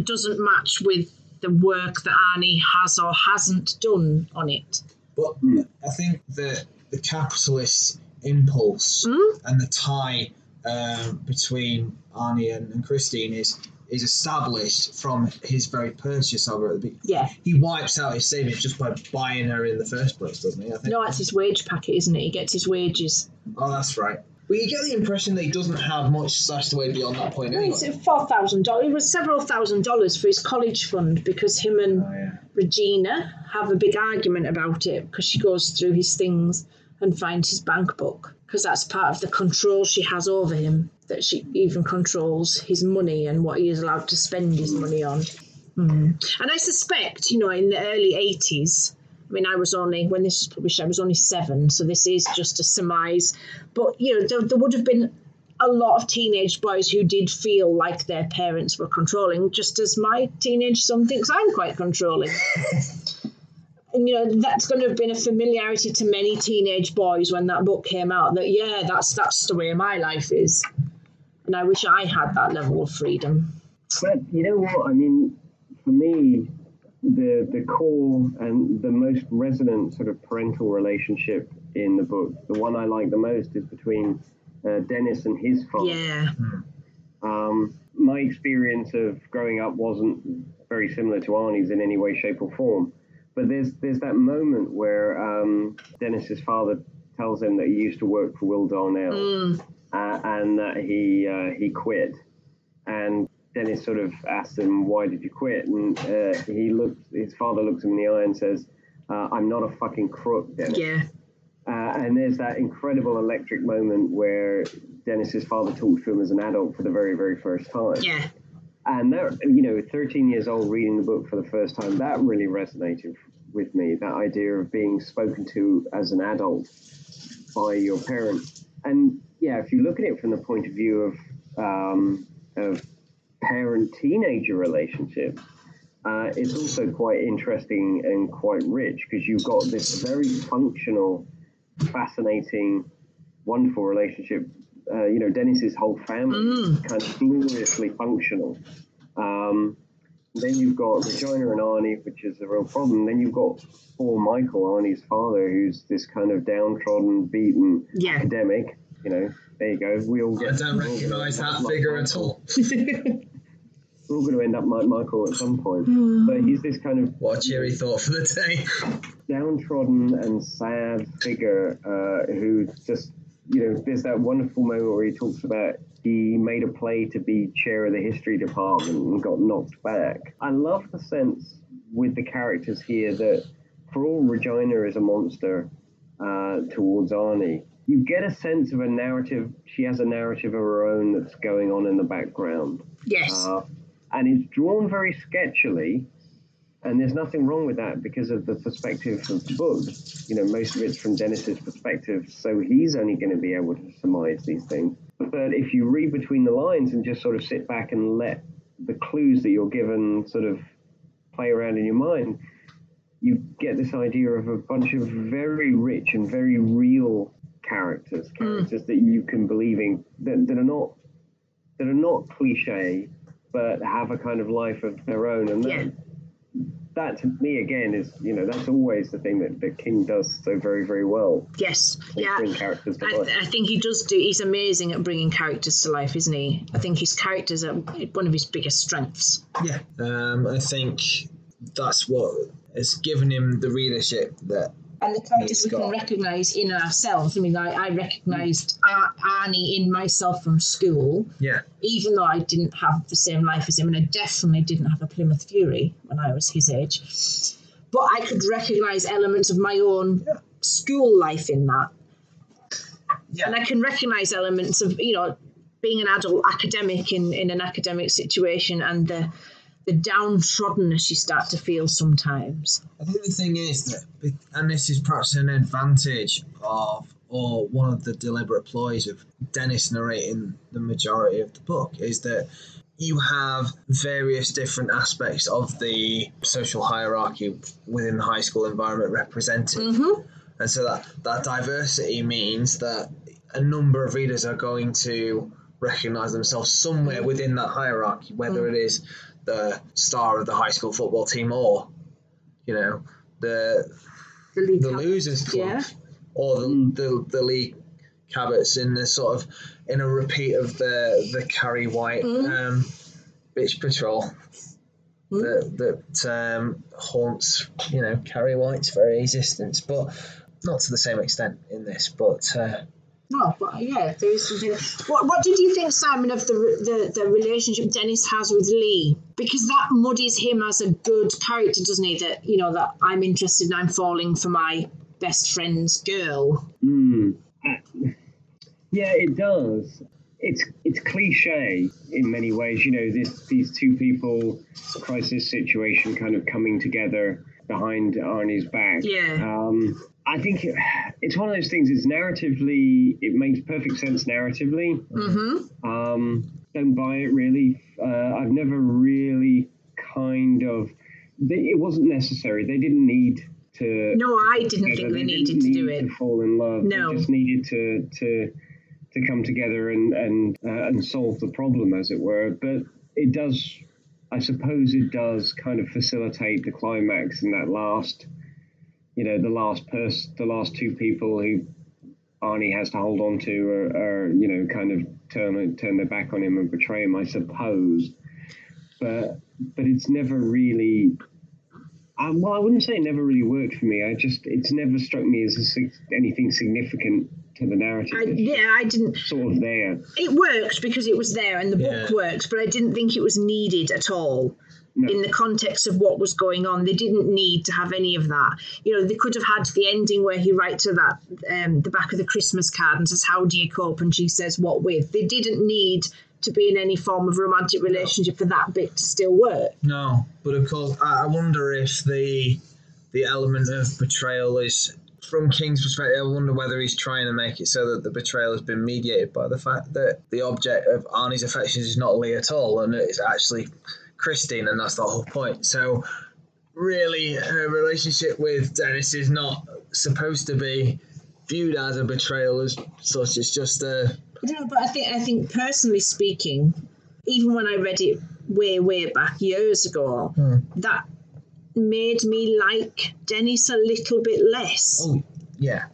doesn't match with the work that Arnie has or hasn't done on it. But I think that the capitalist impulse Mm? and the tie um, between Arnie and, and Christine is is established from his very purchase of her. at the Yeah. He wipes out his savings just by buying her in the first place, doesn't he? I think. No, it's his wage packet, isn't it? He gets his wages. Oh, that's right. But you get the impression that he doesn't have much stashed away beyond that point anyway. It's four thousand dollars. It was several thousand dollars for his college fund because him and Oh, yeah. Regina have a big argument about it because she goes through his things and finds his bank book because that's part of the control she has over him that she even controls his money and what he is allowed to spend his money on. Hmm. And I suspect, you know, in the early 80s, I mean, I was only, when this was published, I was only seven, so this is just a surmise. But, you know, there, there would have been a lot of teenage boys who did feel like their parents were controlling, just as my teenage son thinks I'm quite controlling. and you know that's going to have been a familiarity to many teenage boys when that book came out. That yeah, that's that's the way my life is, and I wish I had that level of freedom. But you know what? I mean, for me, the the core and the most resonant sort of parental relationship in the book, the one I like the most, is between uh, Dennis and his father. Yeah, Um, my experience of growing up wasn't very similar to Arnie's in any way, shape, or form. But there's there's that moment where um, Dennis's father tells him that he used to work for Will Darnell Mm, uh, and that he uh, he quit. And Dennis sort of asked him, "Why did you quit?" And uh, he looks, his father looks him in the eye and says, uh, "I'm not a fucking crook, Dennis." yeah, Uh, and there's that incredible electric moment where Dennis's father talks to him as an adult for the very, very first time. yeah, And that, you know, 13 years old reading the book for the first time, that really resonated with me. That idea of being spoken to as an adult by your parent. And yeah, if you look at it from the point of view of um, of parent teenager relationships, uh, it's also quite interesting and quite rich because you've got this very functional, fascinating, wonderful relationship. Uh, you know, Dennis's whole family is kind of gloriously functional. Um, then you've got Regina and Arnie, which is a real problem. Then you've got poor Michael, Arnie's father, who's this kind of downtrodden, beaten yeah. academic. You know, there you go. We all get. I don't we all get recognise that like figure at all. We're all going to end up like Michael at some point. But he's this kind of What a cheery thought for the day. downtrodden and sad figure uh, who just, you know, there's that wonderful moment where he talks about he made a play to be chair of the history department and got knocked back. I love the sense with the characters here that for all Regina is a monster uh, towards Arnie, you get a sense of a narrative. She has a narrative of her own that's going on in the background. Yes. Uh, and it's drawn very sketchily, and there's nothing wrong with that because of the perspective of the book. You know, most of it's from Dennis's perspective, so he's only going to be able to surmise these things. But if you read between the lines and just sort of sit back and let the clues that you're given sort of play around in your mind, you get this idea of a bunch of very rich and very real characters, hmm. characters that you can believe in that, that are not that are not cliche, but have a kind of life of their own. And Yeah. That to me again is you know that's always the thing that, that King does so very very well. yes. Yeah. characters to I, life. I think he does do. He's amazing at bringing characters to life, isn't he? I think his characters are one of his biggest strengths. Yeah. Um, I think that's what has given him the readership that and the characters we can recognise in ourselves. I mean, I, I recognised Ar- Arnie in myself from school, yeah even though I didn't have the same life as him, and I definitely didn't have a Plymouth Fury when I was his age. But I could recognise elements of my own school life in that, yeah and I can recognise elements of you know being an adult academic in, in an academic situation and the the downtroddenness you start to feel sometimes. I think the thing is that, and this is perhaps an advantage of, or one of the deliberate ploys of Dennis narrating the majority of the book, is that you have various different aspects of the social hierarchy within the high school environment represented. Mm-hmm. And so that, that diversity means that a number of readers are going to recognize themselves somewhere within that hierarchy, whether it is the star of the high school football team or, you know, the The, league the losers club Yeah. or the, Mm. the the Leigh Cabots in the sort of in a repeat of the the Carrie White Mm. um, bitch patrol Mm. that that um, haunts you know Carrie White's very existence, but not to the same extent in this. But uh, No, but yeah, there is something. What What did you think, Simon, of the the, the relationship Dennis has with Leigh? Because that muddies him as a good character, doesn't he? That you know that I'm interested and I'm falling for my best friend's girl. Hmm. Uh, yeah, it does. It's it's cliche in many ways. You know, this these two people crisis situation kind of coming together behind Arnie's back. Yeah. Um, I think it, it's one of those things. It's narratively, it makes perfect sense narratively. Mm-hmm. Um, don't buy it really. Uh, I've never really kind of. They, it wasn't necessary. They didn't need to. No, I didn't together. think they didn't needed to do need it. To fall in love. No. They just needed to to to come together and and uh, and solve the problem, as it were. But it does. I suppose it does kind of facilitate the climax in that last, you know, the last person, the last two people who Arnie has to hold on to, are, are you know, kind of turn turn their back on him and betray him. I suppose, but but it's never really. Um, well, I wouldn't say it never really worked for me. I just it's never struck me as a, anything significant to the narrative. I, yeah, I didn't. sort of there. It worked because it was there and the book Yeah. worked, but I didn't think it was needed at all. No. in the context of what was going on. They didn't need to have any of that. You know, they could have had the ending where he writes to that um, the back of the Christmas card and says, "How do you cope?" and she says, "What with?" They didn't need to be in any form of romantic relationship for that bit to still work. no, but of course, I, I wonder if the the element of betrayal is. From King's perspective, I wonder whether he's trying to make it so that the betrayal has been mediated by the fact that the object of Arnie's affections is not Leigh at all, and it's actually Christine, and that's the whole point. So, really, her relationship with Dennis is not supposed to be viewed as a betrayal as such. It's just a I don't know, but I think I think personally speaking, even when I read it way way back years ago, hmm. that made me like Dennis a little bit less. oh yeah.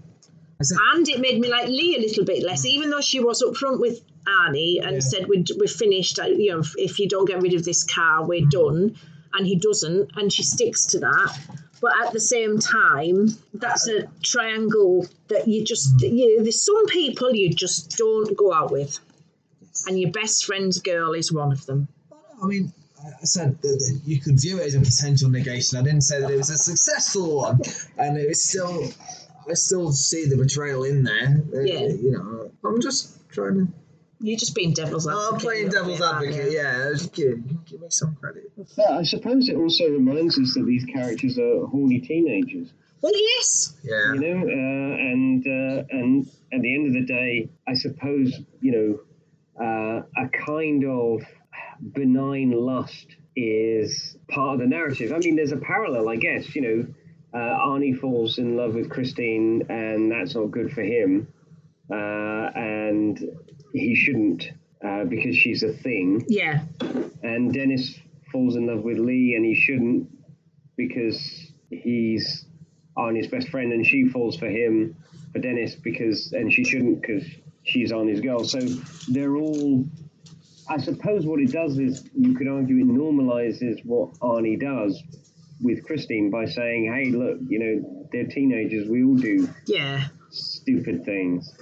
and it made me like Leigh a little bit less, hmm. even though she was upfront with Arnie and Yeah. said we're, we're finished. uh, You know, if, you don't get rid of this car, we're done. And he doesn't, and she sticks to that. But at the same time, that's a triangle that you just you there's some people you just don't go out with, and your best friend's girl is one of them. I mean, I said that you could view it as a potential negation. I didn't say that it was a successful one, and it was still, I still see the betrayal in there. Uh, Yeah. You know, I'm just trying to. You're just being devil's advocate. I'm playing devil's advocate. you? Yeah, just give, give me some credit. But I suppose it also reminds us that these characters are horny teenagers. Well, yes. Yeah. you know uh, and uh, and at the end of the day i suppose you know uh, a kind of benign lust is part of the narrative i mean there's a parallel i guess you know uh, arnie falls in love with christine and that's not good for him uh, and he shouldn't uh, because she's a thing Yeah. and Dennis falls in love with Leigh, and he shouldn't because he's Arnie's best friend, and she falls for him for Dennis because, and she shouldn't because she's Arnie's girl. So they're all. I suppose what it does is you could argue it normalizes what Arnie does with Christine by saying, "Hey, look, you know, they're teenagers. We all do Yeah. stupid things."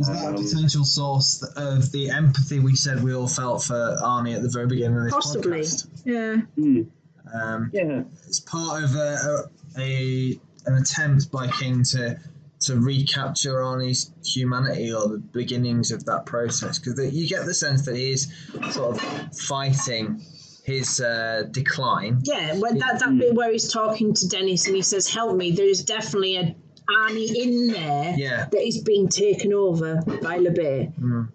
Is that a Um, potential source of the empathy we said we all felt for Arnie at the very beginning of this Possibly. podcast? Yeah. Hmm. Um, Yeah. it's part of a, a, a an attempt by King to to recapture Arnie's humanity or the beginnings of that process because you get the sense that he is sort of fighting his uh, decline. Yeah, well, that, that bit where he's talking to Dennis and he says, Help me, there's definitely a Arnie in there Yeah. that is being taken over by LeBay, Mm.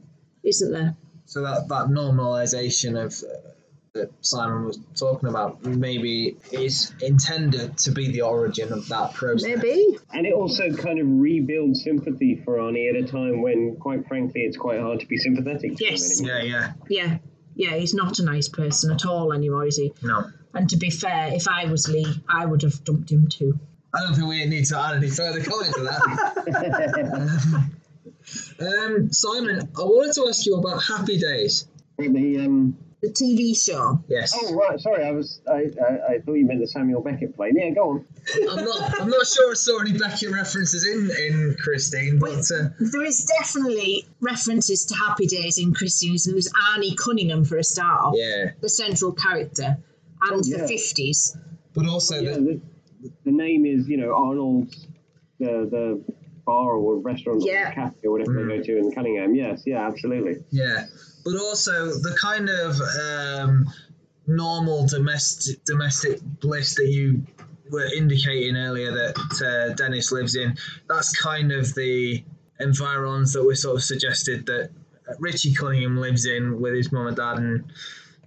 isn't there? So that that normalization of uh, that Simon was talking about maybe is intended to be the origin of that process. Maybe. And it also kind of rebuilds sympathy for Arnie at a time when, quite frankly, it's quite hard to be sympathetic to Yes. him. Yeah, yeah. Yeah. Yeah, he's not a nice person at all anymore, is he? No. And to be fair, if I was Leigh, I would have dumped him too. I don't think we need to add any further comment to that. um, Simon, I wanted to ask you about Happy Days. The, um, The TV show. Yes. oh, right, sorry, I was, I, I, I thought you meant the Samuel Beckett play. Yeah, go on. I'm not. I'm not sure I saw any Beckett references in in Christine, but uh, There is definitely references to Happy Days in Christine's. There was Arnie Cunningham for a start, yeah. the central character, and yeah. the 50s. But also Yeah, the, the, the name is, you know, Arnold's, the, the bar or restaurant Yeah. or cafe or whatever they go to in Cunningham. Yes, yeah, absolutely. yeah, but also the kind of um, normal domestic domestic bliss that you were indicating earlier that uh, Dennis lives in. That's kind of the environs that we sort of suggested that Richie Cunningham lives in with his mum and dad and,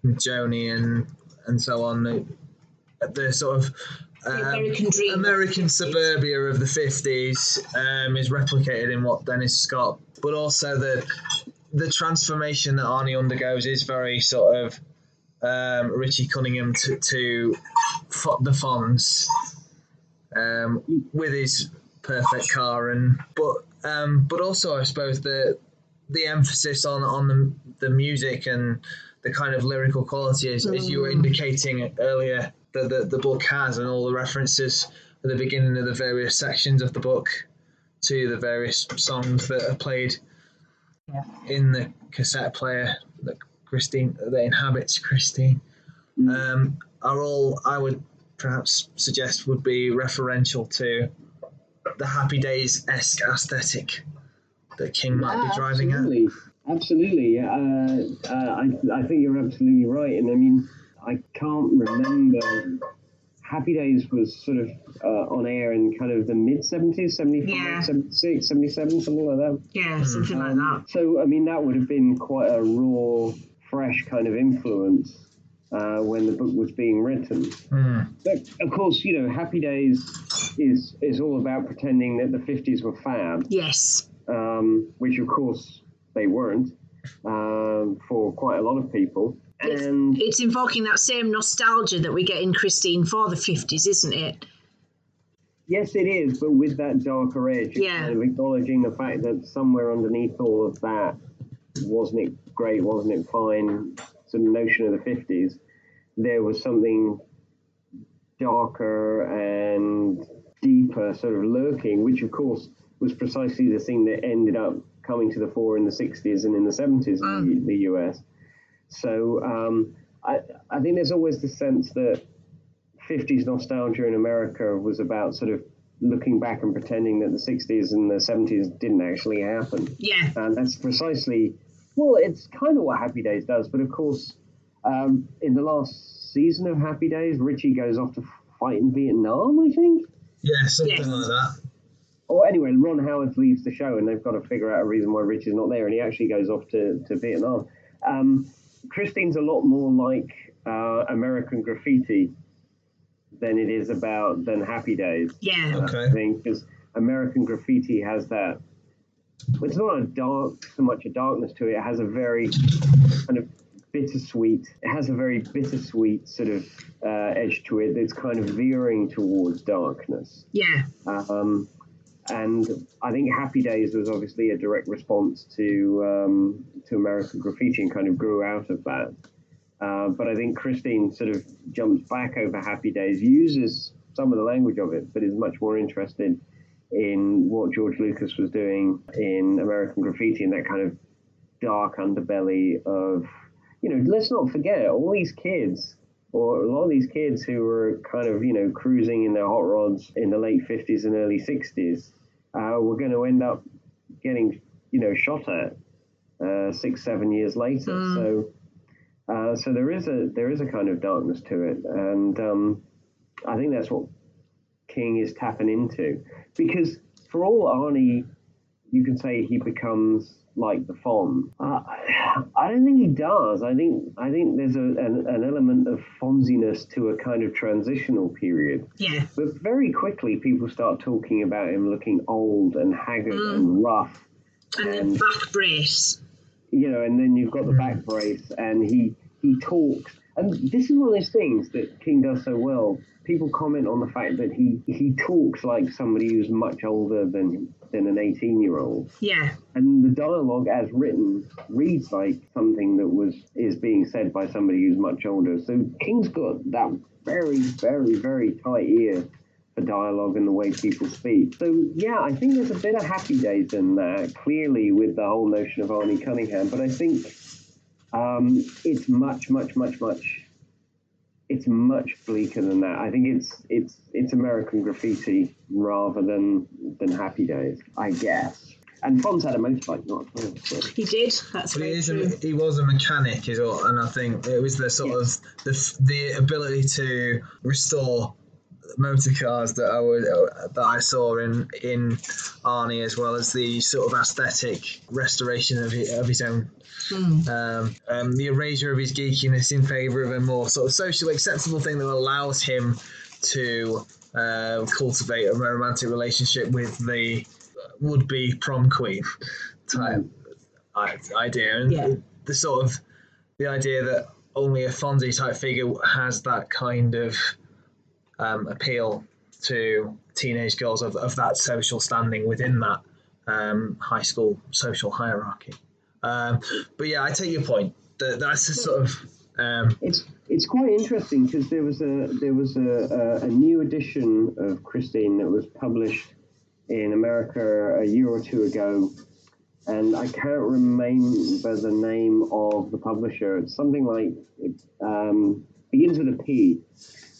and Joanie and and so on. The, the sort of The um, American dream. American suburbia of the 50s um, is replicated in what Dennis Scott, but also the the transformation that Arnie undergoes is very sort of um, Richie Cunningham to, to the Fonz um, with his perfect car and but um, but also I suppose the the emphasis on on the, the music and the kind of lyrical quality as, as you were indicating earlier that the, the book has and all the references at the beginning of the various sections of the book to the various songs that are played Yeah. in the cassette player that Christine that inhabits Christine um, are all I would perhaps suggest would be referential to the Happy Days esque aesthetic that King might be driving at. absolutely. Absolutely. Uh, uh, I, I think you're absolutely right. And I mean, I can't remember. Happy Days was sort of uh, on air in kind of the mid 70s, 75, Yeah. 76, 77, something like that. Yeah, something like that. So, I mean, that would have been quite a raw, fresh kind of influence uh, when the book was being written. Hmm. But of course, you know, Happy Days is is all about pretending that the 50s were fab, Yes. um, which of course they weren't um, for quite a lot of people. It's, And it's invoking that same nostalgia that we get in Christine for the 50s, isn't it? yes, it is, but with that darker edge, Yeah. kind of acknowledging the fact that somewhere underneath all of that, wasn't it great, wasn't it fine, sort of notion of the 50s, there was something darker and deeper sort of lurking, which of course was precisely the thing that ended up coming to the fore in the 60s and in the 70s in mm. the, the US. So um, I, I think there's always the sense that 50s nostalgia in America was about sort of looking back and pretending that the 60s and the 70s didn't actually happen. Yeah. And that's precisely, well, it's kind of what Happy Days does. But of course, um, in the last season of Happy Days, Richie goes off to fight in Vietnam, I think. Yeah, something Yes. like that. Or anyway, Ron Howard leaves the show and they've got to figure out a reason why Richie's not there. And he actually goes off to, to Vietnam. Um, Christine's a lot more like uh, American Graffiti than it is about than Happy Days. Yeah. Okay. I think because American Graffiti has that. It's not a dark so much a darkness to it. It has a very kind of bittersweet. It has a very bittersweet sort of uh, edge to it. That's kind of veering towards darkness. Yeah. Um, and I think Happy Days was obviously a direct response to um, to American Graffiti and kind of grew out of that. Uh, but I think Christine sort of jumps back over Happy Days, uses some of the language of it, but is much more interested in what George Lucas was doing in American Graffiti and that kind of dark underbelly of, you know, let's not forget all these kids or a lot of these kids who were kind of, you know, cruising in their hot rods in the late 50s and early 60s uh, were going to end up getting, you know, shot at uh, six, seven years later. So, uh, so there is a there is a kind of darkness to it, and um, I think that's what King is tapping into. Because for all Arnie, you can say he becomes like the Fonz. Uh, I don't think he does. I think I think there's a, an, an element of Fonziness to a kind of transitional period. Yeah. But very quickly, people start talking about him looking old and haggard and rough. And And- the back brace. you know, and then you've got the back brace, and he he talks, and this is one of those things that King does so well. People comment on the fact that he he talks like somebody who's much older than than an eighteen year old, Yeah. and the dialogue as written reads like something that was is being said by somebody who's much older. So King's got that very very very tight ear for dialogue and the way people speak. So yeah, I think there's a bit of happy days in there, clearly with the whole notion of Arnie Cunningham, but I think um, it's much, much, much, much it's much bleaker than that. I think it's it's it's American graffiti rather than than Happy Days, I guess. And Fonz had a motorbike, not a car, so. He did. That's But he, is a, he was a mechanic as well, and I think it was the sort of the the ability to restore motor cars that I would that I saw in in Arnie, as well as the sort of aesthetic restoration of his, of his own. Um, um, the erasure of his geekiness in favour of a more sort of socially acceptable thing that allows him to uh, cultivate a romantic relationship with the would-be prom queen type i- idea, and Yeah. the sort of the idea that only a Fonzie type figure has that kind of um, appeal to teenage girls of, of that social standing within that um, high school social hierarchy. Um, but yeah, I take your point. That that's a sort of um, It's it's quite interesting because there was a there was a, a, a new edition of Christine that was published in America a year or two ago, and I can't remember the name of the publisher. It's something like it um, begins with a P.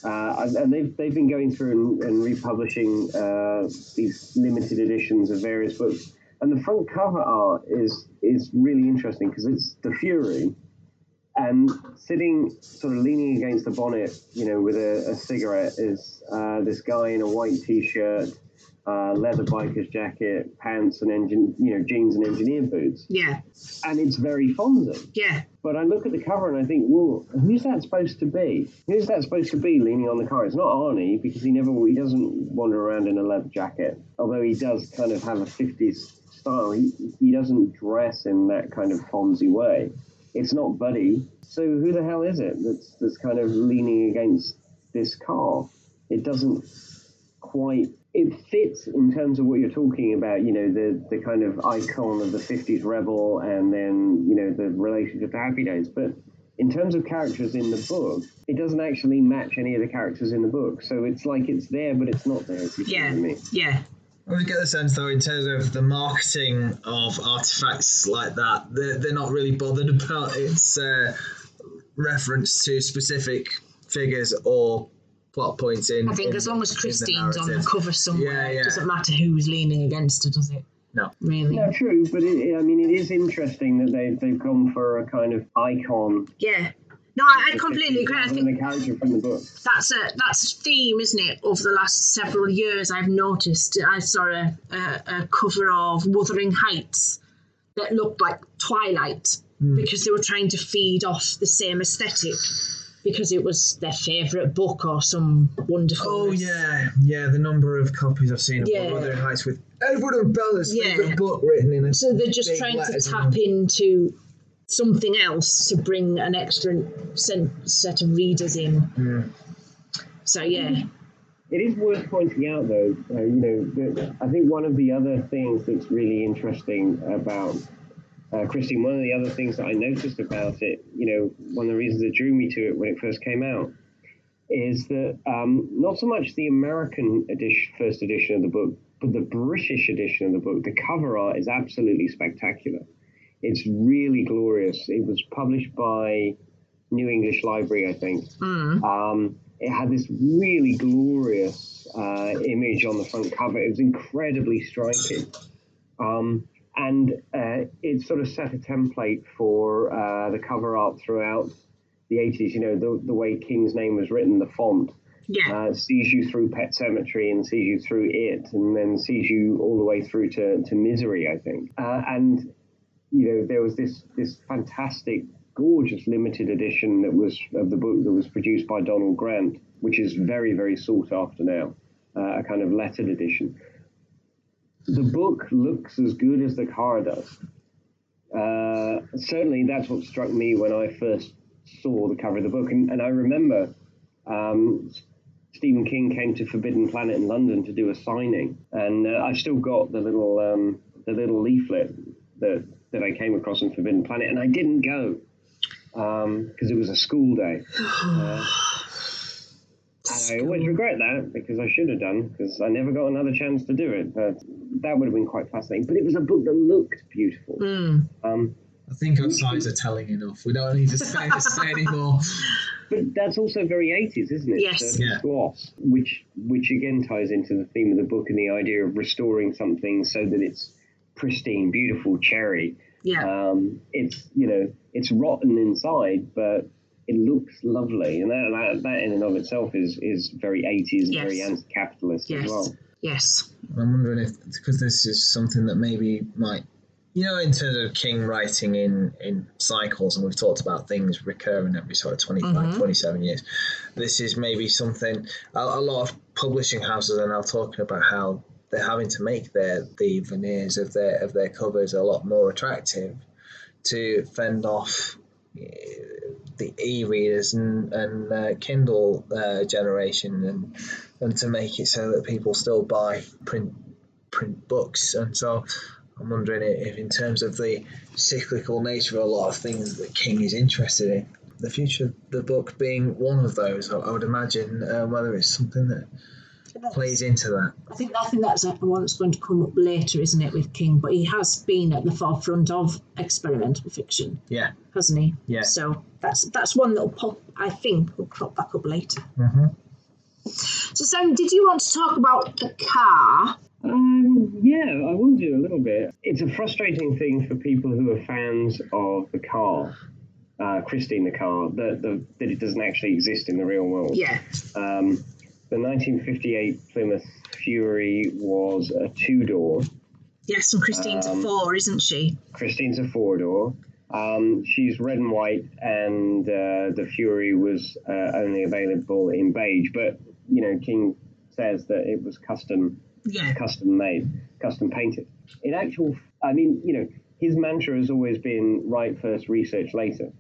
Uh, and- and they've, they've been going through and, and republishing uh, these limited editions of various books. And the front cover art is is really interesting because it's the Fury, and sitting sort of leaning against the bonnet, you know, with a, a cigarette is uh, this guy in a white t-shirt, uh, leather biker's jacket, pants and engine, you know, jeans and engineer boots, Yeah. and it's very Fonzie. Yeah. But I look at the cover and I think, well, who's that supposed to be? Who's that supposed to be leaning on the car? It's not Arnie because he never, he doesn't wander around in a leather jacket. Although he does kind of have a 50s style, he, he doesn't dress in that kind of Fonzie way. It's not Buddy. So who the hell is it that's, that's kind of leaning against this car? It doesn't quite it fits in terms of what you're talking about you know the the kind of icon of the 50s rebel and then you know the relationship to happy days but in terms of characters in the book it doesn't actually match any of the characters in the book so it's like it's there but it's not there if you Yeah. what I mean. Yeah. I always get the sense, though, in terms of the marketing of artifacts like that, they're, they're not really bothered about its uh, reference to specific figures or plot points in. I think in- as long as in the Christine's on the cover somewhere, Yeah, yeah. it doesn't matter who's leaning against her, does it? No. Really? no true but it, I mean it is interesting that they've, they've gone for a kind of icon Yeah. No, I, I completely agree. I rather think than character from the book that's a that's a theme, isn't it? Over the last several years, I've noticed. I saw a, a, a cover of Wuthering Heights that looked like Twilight hmm. because they were trying to feed off the same aesthetic because it was their favourite book or some wonderful. Oh yeah, yeah. The number of copies I've seen of Yeah. Wuthering Heights with Edward and Bella's Yeah. favorite book written in it. So they're just trying to tap into something else to bring an extra sen- set of readers in. Hmm. So yeah, It is worth pointing out, though, uh, you know, that I think one of the other things that's really interesting about uh, Christine, one of the other things that I noticed about it, you know, one of the reasons that drew me to it when it first came out, is that um, not so much the American edition, first edition of the book, but the British edition of the book. The cover art is absolutely spectacular. It's really glorious. It was published by New English Library, I think. Um, it had this really glorious uh, image on the front cover. It was incredibly striking. Um, and uh, it sort of set a template for uh, the cover art throughout the 80s. You know, the, the way King's name was written, the font yeah, uh, sees you through Pet Sematary and sees you through it, and then sees you all the way through to, to Misery, I think. Uh, and you know, there was this this fantastic, gorgeous limited edition that was of the book that was produced by Donald Grant, which is very very sought after now, uh, a kind of lettered edition. The book looks as good as the car does. Uh, certainly, that's what struck me when I first saw the cover of the book, and, and I remember um, Stephen King came to Forbidden Planet in London to do a signing, and uh, I've still got the little um, the little leaflet that that I came across on Forbidden Planet, and I didn't go because um, it was a school day. Uh, I always regret that because I should have done because I never got another chance to do it. But that would have been quite fascinating. But it was a book that looked beautiful. Mm. Um, I think our sides are telling enough. We don't need to say, say anymore. But that's also very 80s, isn't it? Yes. The Yeah. gloss, which which again ties into the theme of the book and the idea of restoring something so that it's pristine, beautiful, cherry. Yeah. Um, it's you know it's rotten inside, but it looks lovely, and that that, that in and of itself is is very 80s, and Yes. very anti-capitalist yes. as well. Yes. I'm wondering if because this is something that maybe might, you know, in terms of King writing in in cycles, and we've talked about things recurring every sort of 25, Mhm. 27 years. This is maybe something a, a lot of publishing houses are now talking about how they're having to make their the veneers of their of their covers a lot more attractive to fend off eh, the e-readers and and uh, Kindle uh, generation and and to make it so that people still buy print print books. And so I'm wondering if in terms of the cyclical nature of a lot of things that King is interested in the future of the book being one of those I, would imagine uh, whether it's something that plays into that I think I think that's a one that's going to come up later, isn't it, with King? But he has been at the forefront of experimental fiction, yeah hasn't he? Yeah. So that's that's one that'll pop. I think will pop back up later. mm-hmm. So Sam, did you want to talk about the car? Um, yeah, I will do a little bit. It's a frustrating thing for people who are fans of the car, uh, Christine the car, that, the, that it doesn't actually exist in the real world. Yeah. Um, the 1958 Plymouth Fury was a two door. Yes, and Christine's Um, a four, isn't she? Christine's a four door. Um, she's red and white, and uh, the Fury was uh, only available in beige. But you know, King says that it was custom Yeah. custom made, custom painted. In actual, I mean, you know, his mantra has always been write first, research later.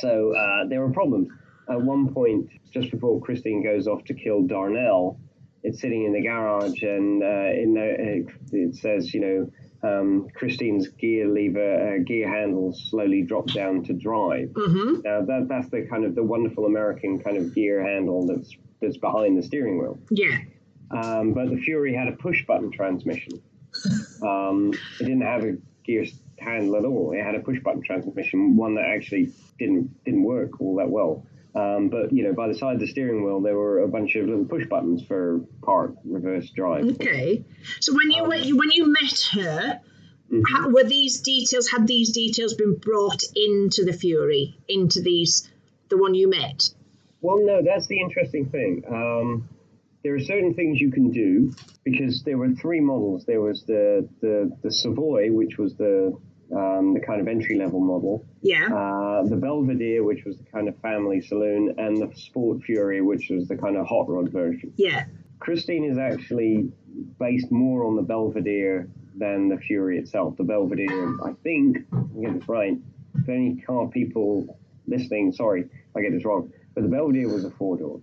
So uh, there were problems. At one point, just before Christine goes off to kill Darnell, it's sitting in the garage, and uh, in the, it says, you know, um, Christine's gear lever, uh, gear handles slowly drop down to drive. Mm-hmm. Now that that's the kind of the wonderful American kind of gear handle that's that's behind the steering wheel. Yeah. Um, but the Fury had a push button transmission. Um, it didn't have a gear handle at all. It had a push button transmission, one that actually didn't didn't work all that well. Um, but you know, by the side of the steering wheel, there were a bunch of little push buttons for park, reverse drive. Okay. So when you when you when you met her, Mhm. ha- were these details had these details been brought into the Fury into these the one you met? Well, no, that's the interesting thing. Um, there are certain things you can do because there were three models. There was the the, the Savoy, which was the um, the kind of entry level model. Yeah. uh, the Belvedere, which was the kind of family saloon, and the Sport Fury, which was the kind of hot rod version. Yeah. Christine is actually based more on the Belvedere than the Fury itself. The Belvedere, I think, I get this right. If any car people listening, sorry I get this wrong, but the Belvedere was a four door.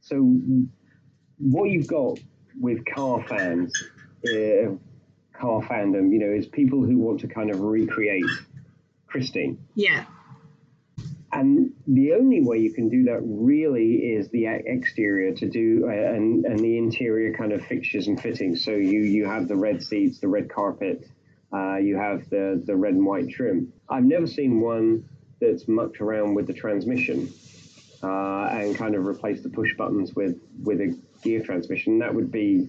So what you've got with car fans, uh, car fandom, you know, is people who want to kind of recreate Christine. Yeah. And the only way you can do that really is the exterior to do, uh, and, and the interior kind of fixtures and fittings. So you, you have the red seats, the red carpet, uh, you have the, the red and white trim. I've never seen one that's mucked around with the transmission uh, and kind of replaced the push buttons with, with a gear transmission. That would be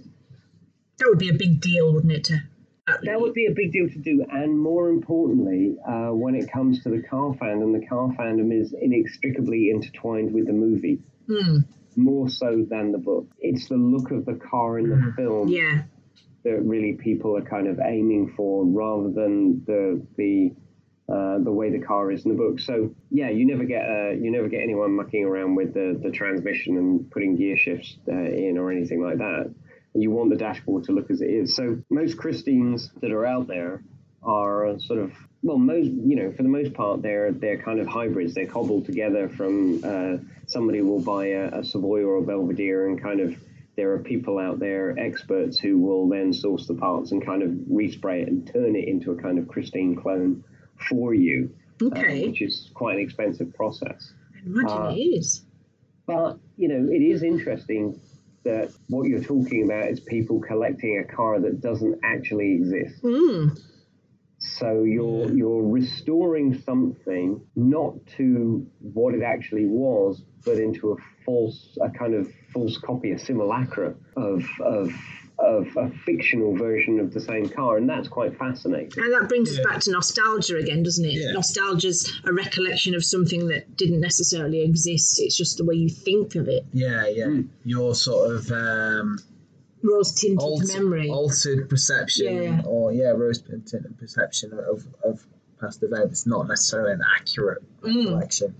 That would be a big deal, wouldn't it? To, that would be a big deal to do, and more importantly, uh, when it comes to the car fandom, the car fandom is inextricably intertwined with the movie, Hmm. more so than the book. It's the look of the car in the film Yeah. that really people are kind of aiming for rather than the the uh, the way the car is in the book. So yeah, you never get uh, you never get anyone mucking around with the, the transmission and putting gear shifts uh, in or anything like that. You want the dashboard to look as it is. So most Christines that are out there are sort of well, most you know, for the most part, they're they're kind of hybrids. They're cobbled together from uh, somebody will buy a, a Savoy or a Belvedere and kind of there are people out there, experts, who will then source the parts and kind of respray it and turn it into a kind of Christine clone for you, Okay. uh, which is quite an expensive process. I imagine uh, it is. But you know, it is interesting that what you're talking about is people collecting a car that doesn't actually exist. Mm. So you're you're restoring something not to what it actually was, but into a false, a kind of false copy, a simulacra of of of a fictional version of the same car, and that's quite fascinating. And that brings Yeah. us back to nostalgia again, doesn't it? Yeah. Nostalgia's a recollection of something that didn't necessarily exist. It's just the way you think of it. Yeah, yeah. Hmm. Your sort of um, Rose tinted alt- memory. altered perception, Yeah. or yeah, rose tinted perception of, of past events, not necessarily an accurate Mm.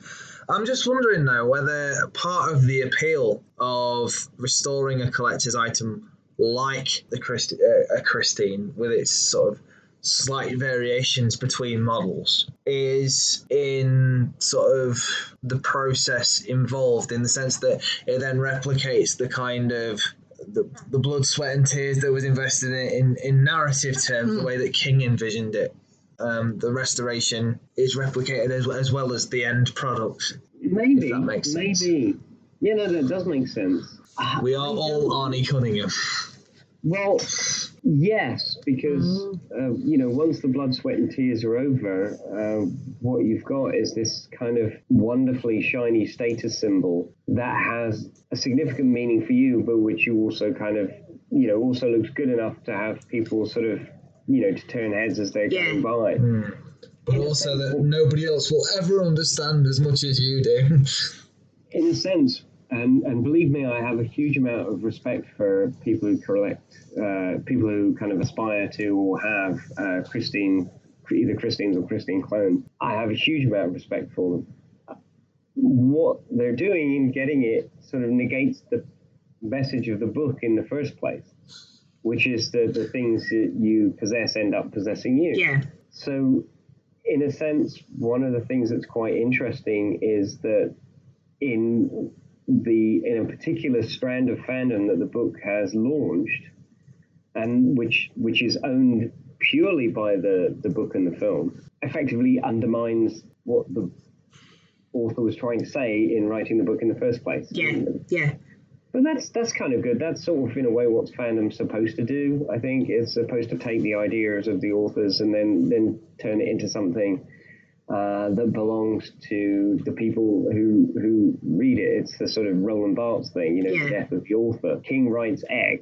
I'm just wondering now whether part of the appeal of restoring a collector's item like the Christ- uh, a Christine with its sort of slight variations between models is in sort of the process involved in the sense that it then replicates the kind of the, the blood sweat and tears that was invested in it in, in narrative terms the Mm. way that king envisioned it um, the restoration is replicated as, as well as the end product Maybe, that makes sense. maybe. Yeah, no, that does make sense. We are all Arnie Cunningham Well, yes, because uh, you know once the blood, sweat, and tears are over, uh, what you've got is this kind of wonderfully shiny status symbol that has a significant meaning for you, but which you also kind of you know also looks good enough to have people sort of you know to turn heads as they're Yeah. going by. but also that nobody else will ever understand as much as you do in a sense, and and believe me, I have a huge amount of respect for people who collect, uh, people who kind of aspire to or have uh, Christine, either Christines or Christine clones. I have a huge amount of respect for them. What they're doing in getting it sort of negates the message of the book in the first place, which is that the things that you possess end up possessing you. yeah. So, in a sense, one of the things that's quite interesting is that in the in a particular strand of fandom that the book has launched, and which which is owned purely by the the book and the film, effectively undermines what the author was trying to say in writing the book in the first place. Yeah. Yeah. But that's that's kind of good. That's sort of in a way what fandom's supposed to do. I think it's supposed to take the ideas of the authors and then then turn it into something uh, that belongs to the people who who read it. It's the sort of Roland Barthes thing, you know, Yeah. the death of the author. King writes X,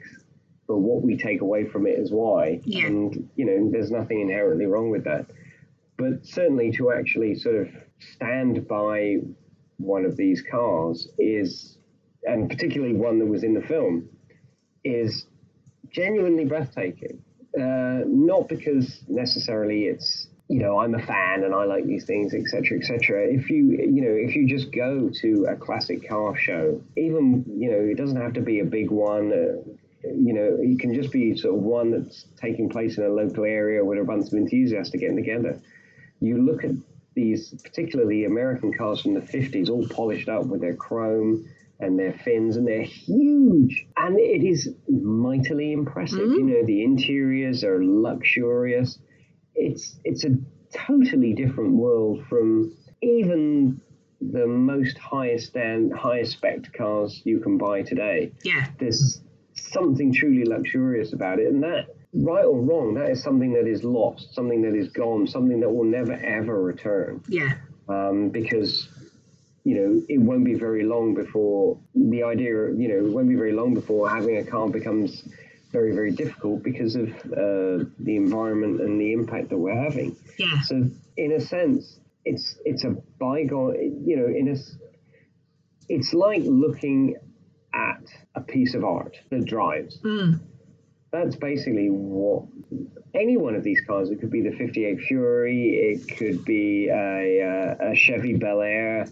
but what we take away from it is Y. Yeah. And you know, there's nothing inherently wrong with that. But certainly to actually sort of stand by one of these cars is and particularly one that was in the film, is genuinely breathtaking. Uh, not because necessarily it's you know I'm a fan and I like these things, etc., etc. If you you know if you just go to a classic car show, even you know it doesn't have to be a big one. Uh, you know, it can just be sort of one that's taking place in a local area where a bunch of enthusiasts are getting together. You look at these, particularly American cars from the 50s, all polished up with their chrome and their fins, and they're huge. And it is mightily impressive. You know, the interiors are luxurious. It's it's a totally different world from even the most highest stand, highest spec cars you can buy today. Yeah. There's something truly luxurious about it, and that, right or wrong, that is something that is lost, something that is gone, something that will never ever return Yeah. um, because you know it won't be very long before the idea you know it won't be very long before having a car becomes very very difficult because of uh, the environment and the impact that we're having Yeah. so in a sense it's it's a bygone you know in a it's like looking at a piece of art that drives Mm. that's basically what any one of these cars. It could be the '58 Fury. It could be a, uh, a Chevy Bel Air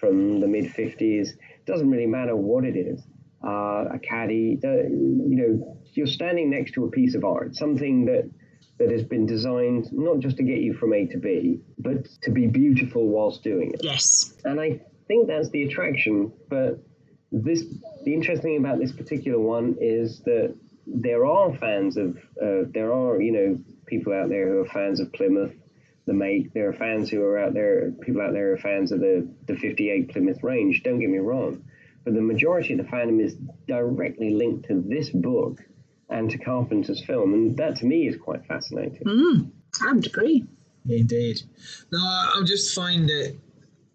from the mid '50s. It doesn't really matter what it is. Uh, a caddy. The, you know, you're standing next to a piece of art, something that that has been designed not just to get you from A to B, but to be beautiful whilst doing it. Yes. And I think that's the attraction. But this, the interesting thing about this particular one is that there are fans of, uh, there are you know people out there who are fans of Plymouth, the make. There are fans who are out there, people out there are fans of the the 58 Plymouth range. Don't get me wrong, but the majority of the fandom is directly linked to this book and to Carpenter's film, and that to me is quite fascinating. Mm, I would agree. Indeed. No, I I just find it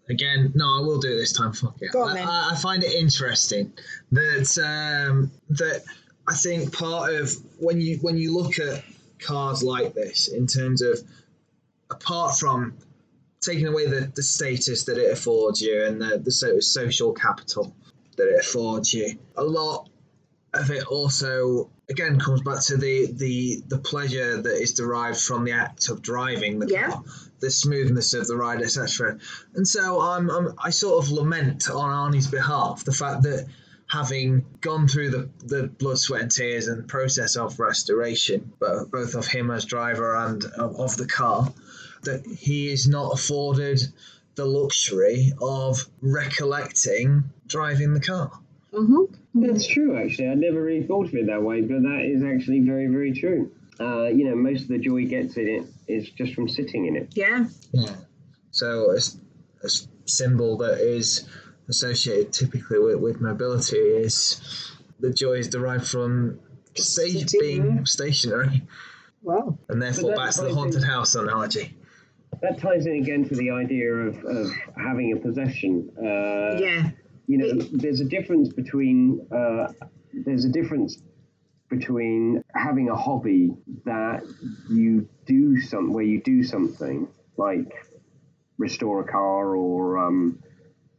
again. No, I will do it this time. Fuck it. Go on, I. I, I find it interesting that um, that I think part of when you when you look at cars like this in terms of apart from taking away the, the status that it affords you and the, the so, social capital that it affords you, a lot of it also again comes back to the the the pleasure that is derived from the act of driving the Yeah. car, the smoothness of the ride, etc. And so I'm, I'm I sort of lament on Arnie's behalf the fact that having gone through the, the blood, sweat, and tears and process of restoration, both of him as driver and of, of the car, that he is not afforded the luxury of recollecting driving the car. Hmm That's true, actually. I never really thought of it that way, but that is actually very, very true. Uh, you know, most of the joy gets in it is just from sitting in it. Yeah. Yeah. So a symbol that is associated typically with, with mobility is the joy is derived from sta- Sitting. being stationary, Wow. and therefore back that's to the haunted think- house analogy. That ties in again to the idea of, of having a possession. Uh, Yeah. You know, there's a difference between uh, there's a difference between having a hobby that you do some where you do something like restore a car or um,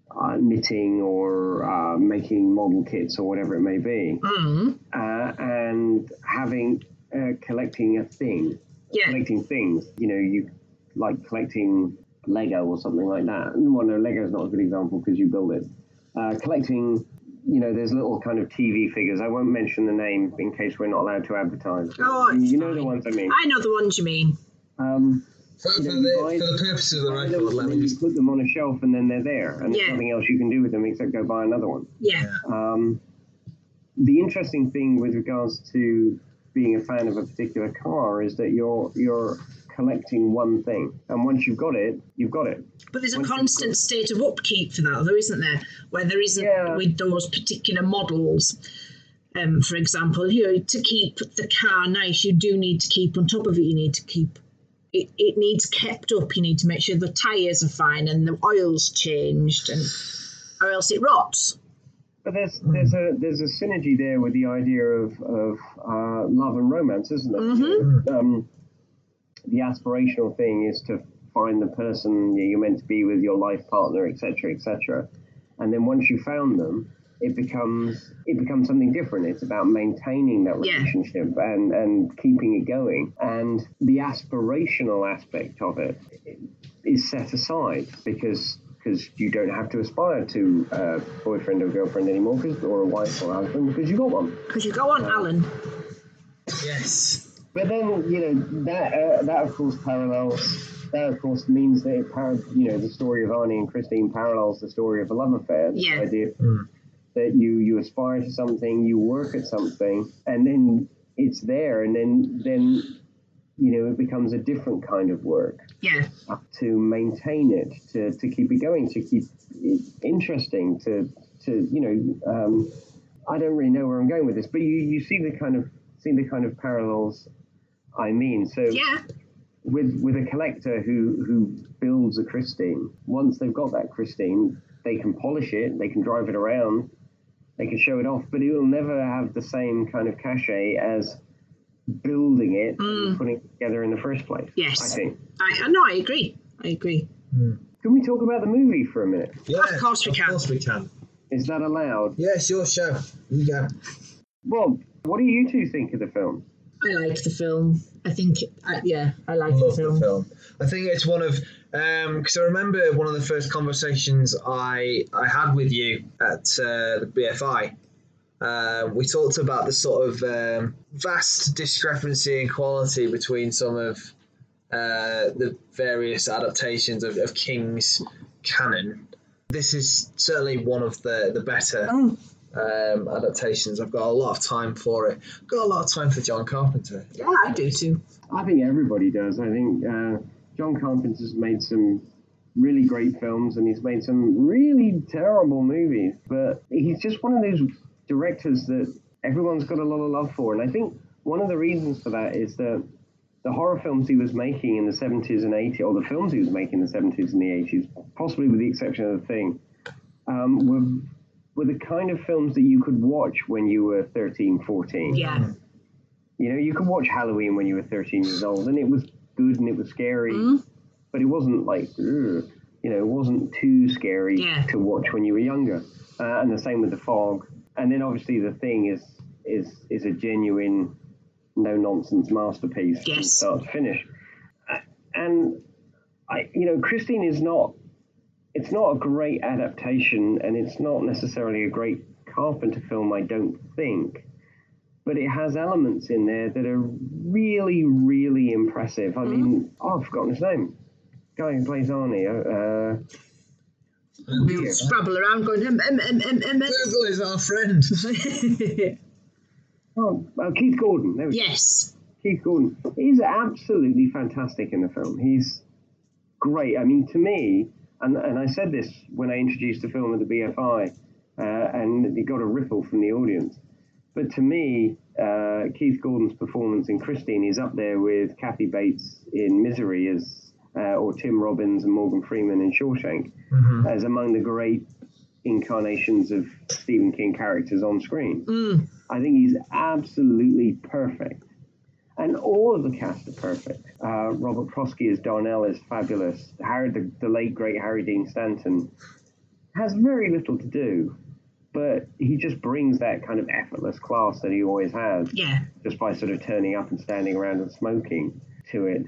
uh, knitting or uh, making model kits or whatever it may be, Mm. uh, and having uh, collecting a thing, Yeah. collecting things. You know, you like collecting Lego or something like that. Well, no, Lego is not a good example because you build it. Uh, collecting, you know, there's little kind of TV figures. I won't mention the name in case we're not allowed to advertise. Oh, you know the ones I mean. I know the ones you mean. Um, For, for, You know, the, for the purposes of the buy record, them, let me you just put them on a shelf and then they're there, and there's nothing else you can do with them except go buy another one. Yeah. Um, the interesting thing with regards to being a fan of a particular car is that you're you're collecting one thing, and once you've got it, you've got it. But there's a Once constant state of upkeep for that, though, isn't there? Where there isn't Yeah. with those particular models. Um, for example, you know, to keep the car nice, you do need to keep on top of it. You need to keep it. It needs kept up. You need to make sure the tires are fine and the oil's changed, and or else it rots. But there's there's a there's a synergy there with the idea of of uh, love and romance, isn't there? Mhm. Um, the aspirational thing is to find the person you're meant to be with, your life partner, etc., etc. And then once you found them, it becomes it becomes something different. It's about maintaining that Yeah. relationship and and keeping it going. And the aspirational aspect of it is set aside because because you don't have to aspire to a boyfriend or girlfriend anymore, 'cause- or a wife or a husband, because you got one. Because you go on, Alan. yes. But then you know that uh, that of course parallels. That of course means that it par- you know the story of Arnie and Christine parallels the story of a love affair. The Yeah. idea Mm. that you you aspire to something, you work at something, and then it's there, and then then you know it becomes a different kind of work Yeah. to maintain it, to, to keep it going, to keep it interesting, to to you know, um, I don't really know where I'm going with this, but you, you see the kind of see the kind of parallels I mean. So Yeah. with with a collector who who builds a Christine, once they've got that Christine, they can polish it, they can drive it around, they can show it off, but it will never have the same kind of cachet as building it and mm. putting it together in the first place. Yes. I think. I, uh, I know. I agree. I agree. Hmm. Can we talk about the movie for a minute? Yeah, Of course we can. Of course we can. Is that allowed? Yeah, it's your show. You go. Rob, what do you two think of the film? I like the film. I think, I, yeah, I like love the film. the film. I think it's one of because I remember one of the first conversations I I had with you at uh, the BFI. Uh, we talked about the sort of um, vast discrepancy in quality between some of uh, the various adaptations of, of King's canon. This is certainly one of the the better Oh, um, adaptations. I've got a lot of time for it. Got a lot of time for John Carpenter. yeah, I do too. I think everybody does. I think uh, John Carpenter's made some really great films and he's made some really terrible movies, but he's just one of those directors that everyone's got a lot of love for. And I think one of the reasons for that is that the horror films he was making in the 70s and 80s, or the films he was making in the 70s and the 80s, possibly with the exception of The Thing, um, were, were the kind of films that you could watch when you were 13, 14. Yeah. You know, you could watch Halloween when you were 13 years old, and it was good and it was scary, Mm. but it wasn't like, you know, it wasn't too scary Yeah. to watch when you were younger. Uh, and the same with The Fog. And then obviously the thing is is is a genuine, no nonsense masterpiece from start to finish. Uh, And I, you know, Christine is not. It's not a great adaptation, and it's not necessarily a great Carpenter film. I don't think but it has elements in there that are really, really impressive. I mean, oh, I've forgotten his name. Guy who plays Arnie. Uh, We'll scrabble around going, um, um, um, um, um, Google is our friend. oh, uh, Keith Gordon. There we go. yes. Keith Gordon. He's absolutely fantastic in the film. He's great. I mean, to me, and, and I said this when I introduced the film at the BFI, uh, and it got a ripple from the audience. But to me, uh, Keith Gordon's performance in Christine is up there with Kathy Bates in Misery as, uh, or Tim Robbins and Morgan Freeman in Shawshank as among the great incarnations of Stephen King characters on screen. Mm. I think he's absolutely perfect. And all of the cast are perfect. Uh, Robert Prosky as Darnell is fabulous. Harry, the, the late great Harry Dean Stanton has very little to do, but he just brings that kind of effortless class that he always has Yeah. just by sort of turning up and standing around and smoking to it.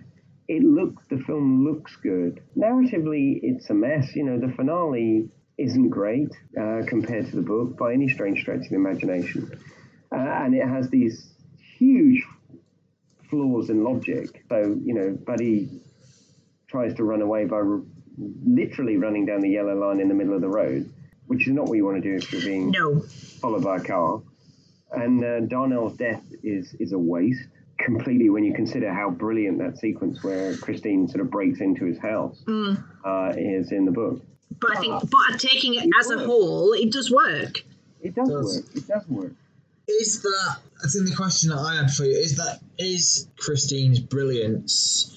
It looks the film looks good. Narratively, it's a mess. You know, the finale isn't great uh, compared to the book by any strange stretch of the imagination, uh, and it has these huge flaws in logic. So you know, Buddy tries to run away by r- literally running down the yellow line in the middle of the road, which is not what you want to do if you're being No. followed by a car. And uh, Darnell's death is is a waste completely when you consider how brilliant that sequence where Christine sort of breaks into his house Mm. uh, is in the book. But I think, but taking it as a whole, it does work. It does, Does. work. It does work. Is that I think the question that I had for you is that is Christine's brilliance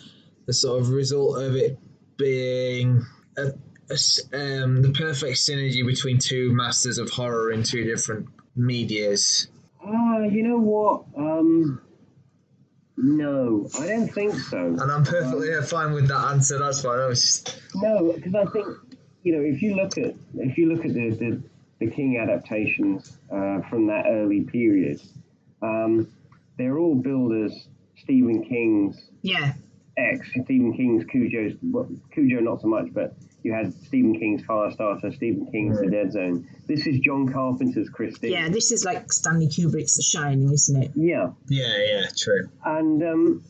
the sort of result of it being a, a um, the perfect synergy between two masters of horror in two different medias? Ah, you know what? Um, no, I don't think so. And I'm perfectly fine with that answer. That's fine. I was just No, because I think you know if you look at if you look at the the, the King adaptations uh, from that early period, um, they're all builders Stephen King's Yeah. ex Stephen King's Cujo's well, Cujo not so much, but you had Stephen King's Firestarter, Stephen King's The Dead Zone. This is John Carpenter's Christine. Yeah. This is like Stanley Kubrick's The Shining, isn't it? Yeah. yeah, yeah, true. and um,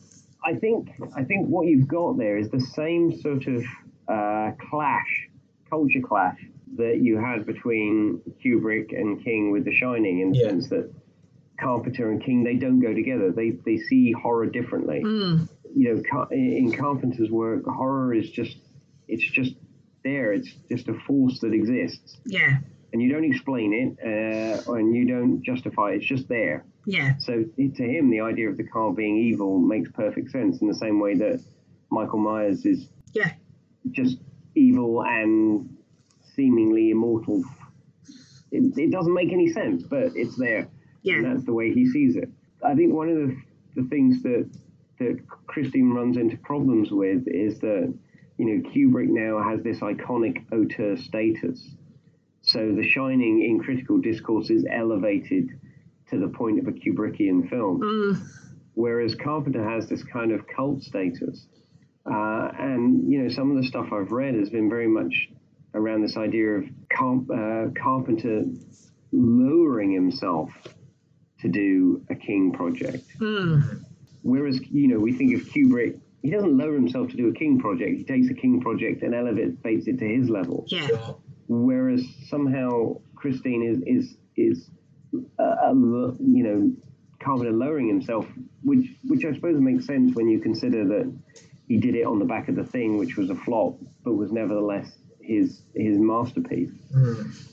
I think I think what you've got there is the same sort of uh, clash, culture clash that you had between Kubrick and King with The Shining, in the Yeah. sense that Carpenter and King they don't go together. They they see horror differently. Mm. You know, Car- in Carpenter's work, horror is just it's just there. It's just a force that exists, Yeah. and you don't explain it, uh, and you don't justify it. It's just there. Yeah. So to him, the idea of the car being evil makes perfect sense in the same way that Michael Myers is Yeah. just evil and seemingly immortal. It, it doesn't make any sense, but it's there. And that's the way he sees it. I think one of the, the things that, that Christine runs into problems with is that, you know, Kubrick now has this iconic auteur status. So The Shining in critical discourse is elevated to the point of a Kubrickian film. Mm. whereas Carpenter has this kind of cult status. Uh, and you know, some of the stuff I've read has been very much around this idea of Carp- uh, Carpenter lowering himself to do a King project. Hmm. Whereas, you know, we think of Kubrick, he doesn't lower himself to do a King project. He takes a King project and elevates it to his level. Yeah. Whereas somehow Christine is is is uh, uh, a, a, you know Carpenter lowering himself, which which I suppose makes sense when you consider that he did it on the back of the thing, which was a flop, but was nevertheless his his masterpiece.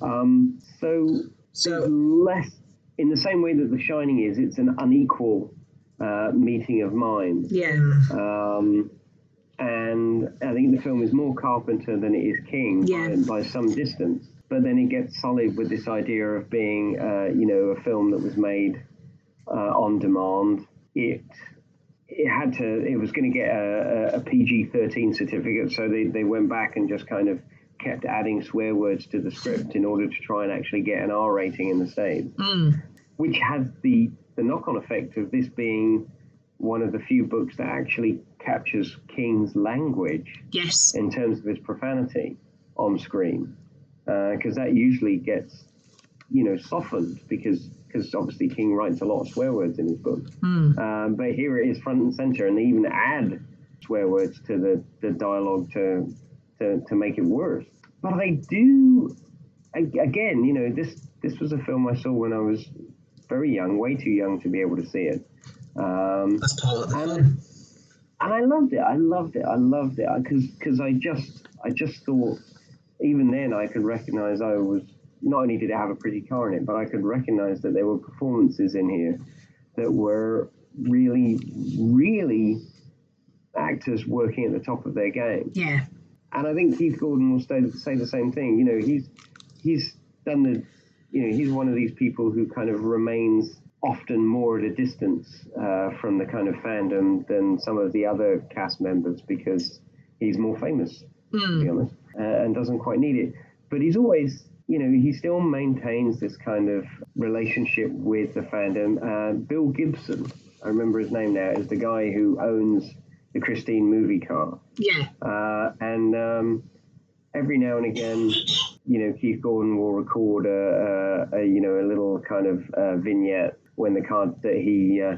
Um, so So- less in the same way that The Shining is. It's an unequal uh, meeting of minds. Yeah. Um, and I think the film is more Carpenter than it is King Yeah. by, by some distance. But then it gets solid with this idea of being, uh, you know, a film that was made uh, on demand. It it had to. It was going to get a, a, a PG thirteen certificate, so they, they went back and just kind of kept adding swear words to the script in order to try and actually get an R rating in the states hmm. which has the, the knock on effect of this being one of the few books that actually captures King's language Yes. in terms of his profanity on screen. Uh, because that usually gets, you know, softened because because obviously King writes a lot of swear words in his books. Hmm. Um, but here it is front and center, and they even add swear words to the, the dialogue to, to to make it worse. But I do a- again, you know, this this was a film I saw when I was very young, way too young to be able to see it. Um, That's part of the and, fun. and I loved it. I loved it. I loved it because because I just I just thought even then I could recognize I was not only did it have a pretty car in it, but I could recognize that there were performances in here that were really really actors working at the top of their game. Yeah. And I think Keith Gordon will say, say the same thing. You know, he's he's done the, you know, he's one of these people who kind of remains often more at a distance uh, from the kind of fandom than some of the other cast members because he's more famous, to be honest, uh, and doesn't quite need it. But he's always, you know, he still maintains this kind of relationship with the fandom. Uh, Bill Gibson, I remember his name now, is the guy who owns the Christine movie car. Yeah. Uh, and um, every now and again, you know, Keith Gordon will record a, a, a you know a little kind of uh, vignette when the car that he uh,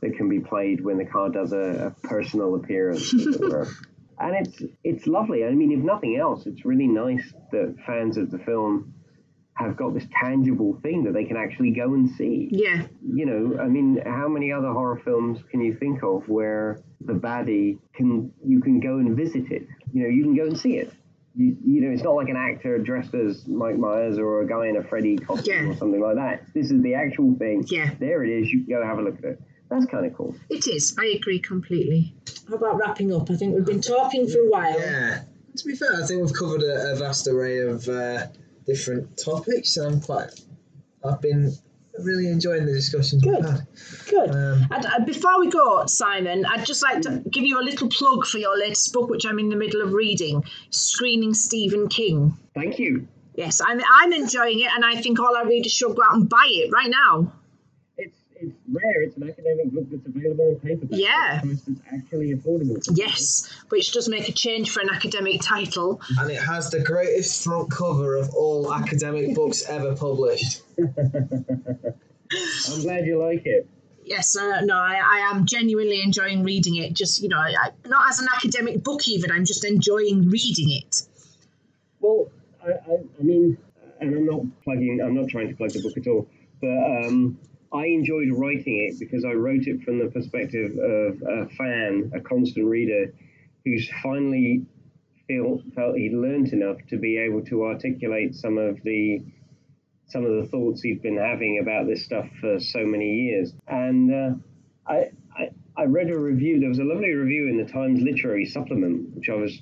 that can be played when the car does a, a personal appearance, as it were. And it's it's lovely. I mean, if nothing else, it's really nice that fans of the film have got this tangible thing that they can actually go and see Yeah. you know, I mean, how many other horror films can you think of where the baddie can you can go and visit it? You know, you can go and see it. You, you know, it's not like an actor dressed as Mike Myers or a guy in a Freddy costume Yeah. or something like that. This is the actual thing. Yeah. There it is. You can go have a look at it. That's kind of cool. It is. I agree completely. How about wrapping up? I think we've been talking for a while. Yeah. To be fair, I think we've covered a, a vast array of uh, different topics, and I'm quite. I've been really enjoying the discussions we've Good. had. Good. Um, And uh, before we go, Simon, I'd just like to give you a little plug for your latest book, which I'm in the middle of reading, Screening Stephen King. Thank you. Yes, I'm, I'm enjoying it, and I think all our readers should go out and buy it right now. It's it's rare. It's an academic book that's available in paperback. Yeah. It's it's actually affordable. Yes, which does make a change for an academic title. and it has the greatest front cover of all academic books ever published. I'm glad you like it. Yes, uh, no, I, I am genuinely enjoying reading it. Just, you know, I, not as an academic book, even, I'm just enjoying reading it. Well, I, I, mean, and I'm not plugging, I'm not trying to plug the book at all, but um, I enjoyed writing it because I wrote it from the perspective of a fan, a constant reader, who's finally feel, felt he'd learned enough to be able to articulate some of the some of the thoughts he'd been having about this stuff for so many years. And uh, I, I, I read a review. There was a lovely review in the Times Literary Supplement, which I was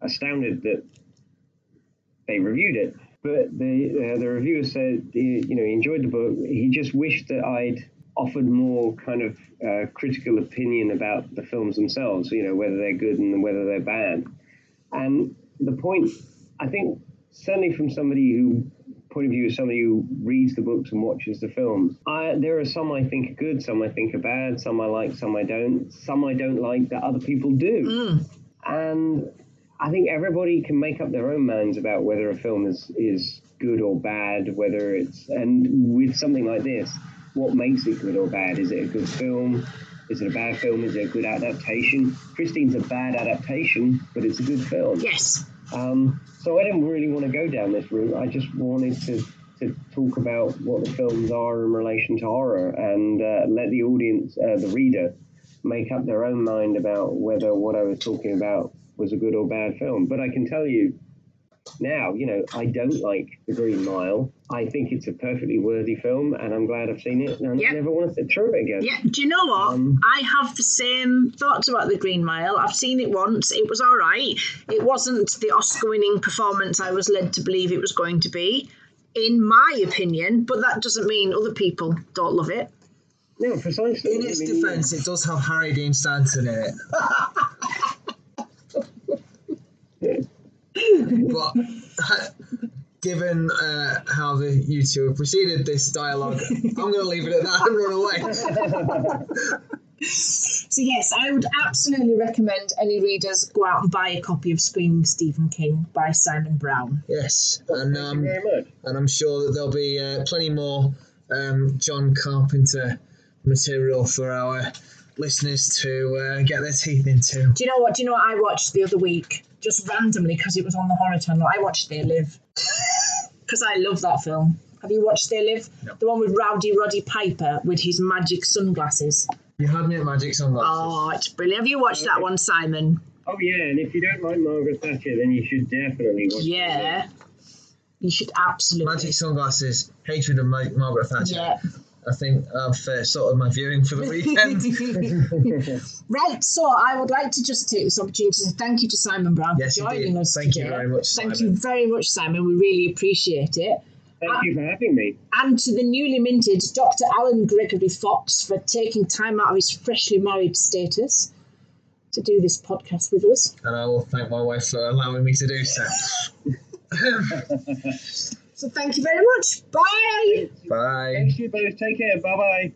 astounded that they reviewed it. But the uh, the reviewer said, he- you know, he enjoyed the book. He just wished that I'd offered more kind of uh, critical opinion about the films themselves. You know, whether they're good and whether they're bad. And the point, I think, certainly from somebody who point of view of somebody who reads the books and watches the films. I, there are some I think are good, some I think are bad, some I like, some I don't, some I don't like that other people do. Mm. And I think everybody can make up their own minds about whether a film is, is good or bad, whether it's, and with something like this, what makes it good or bad? Is it a good film? Is it a bad film? Is it a good adaptation? Christine's a bad adaptation, but it's a good film. Yes. Um, so I didn't really want to go down this route. I just wanted to, to talk about what the films are in relation to horror and uh, let the audience, uh, the reader, make up their own mind about whether what I was talking about was a good or bad film. But I can tell you now, you know, I don't like The Green Mile. I think it's a perfectly worthy film, and I'm glad I've seen it, and Yep. I never want to sit through it again. Yeah, do you know what? Um, I have the same thoughts about the Green Mile. I've seen it once. It was all right. It wasn't the Oscar-winning performance I was led to believe it was going to be, in my opinion. But that doesn't mean other people don't love it. No, precisely. In I its mean, defence, it does have Harry Dean Stanton in it. but given uh, how the you two have preceded this dialogue, I'm going to leave it at that and run away. So yes, I would absolutely recommend any readers go out and buy a copy of Screening Stephen King by Simon Brown. yes, and Thank um, you very much. and I'm sure that there'll be uh, plenty more um, John Carpenter material for our listeners to uh, get their teeth into. Do you know what? Do you know what I watched the other week? Just randomly because it was on the horror channel. I watched They Live because I love that film. Have you watched They Live? No. The one with Rowdy Roddy Piper with his magic sunglasses. You had me at Magic Sunglasses. Oh, it's brilliant. Have you watched that one, Simon? Oh yeah, and if you don't like Margaret Thatcher, then you should definitely watch. Yeah. You should absolutely. Magic Sunglasses, Hatred of Ma- Margaret Thatcher. Yeah. I think I've uh, sorted my viewing for the weekend. Right, so I would like to just take this opportunity to thank you to Simon Brown Yes, for joining indeed. us Thank you very much, Thank Simon. you very much, Simon. We really appreciate it. Thank you for having me. And to the newly minted Dr. Alan Gregory Fox for taking time out of his freshly married status to do this podcast with us. and I will thank my wife for allowing me to do so. So thank you very much. Bye. Bye. Thank you both. Take care. Bye bye.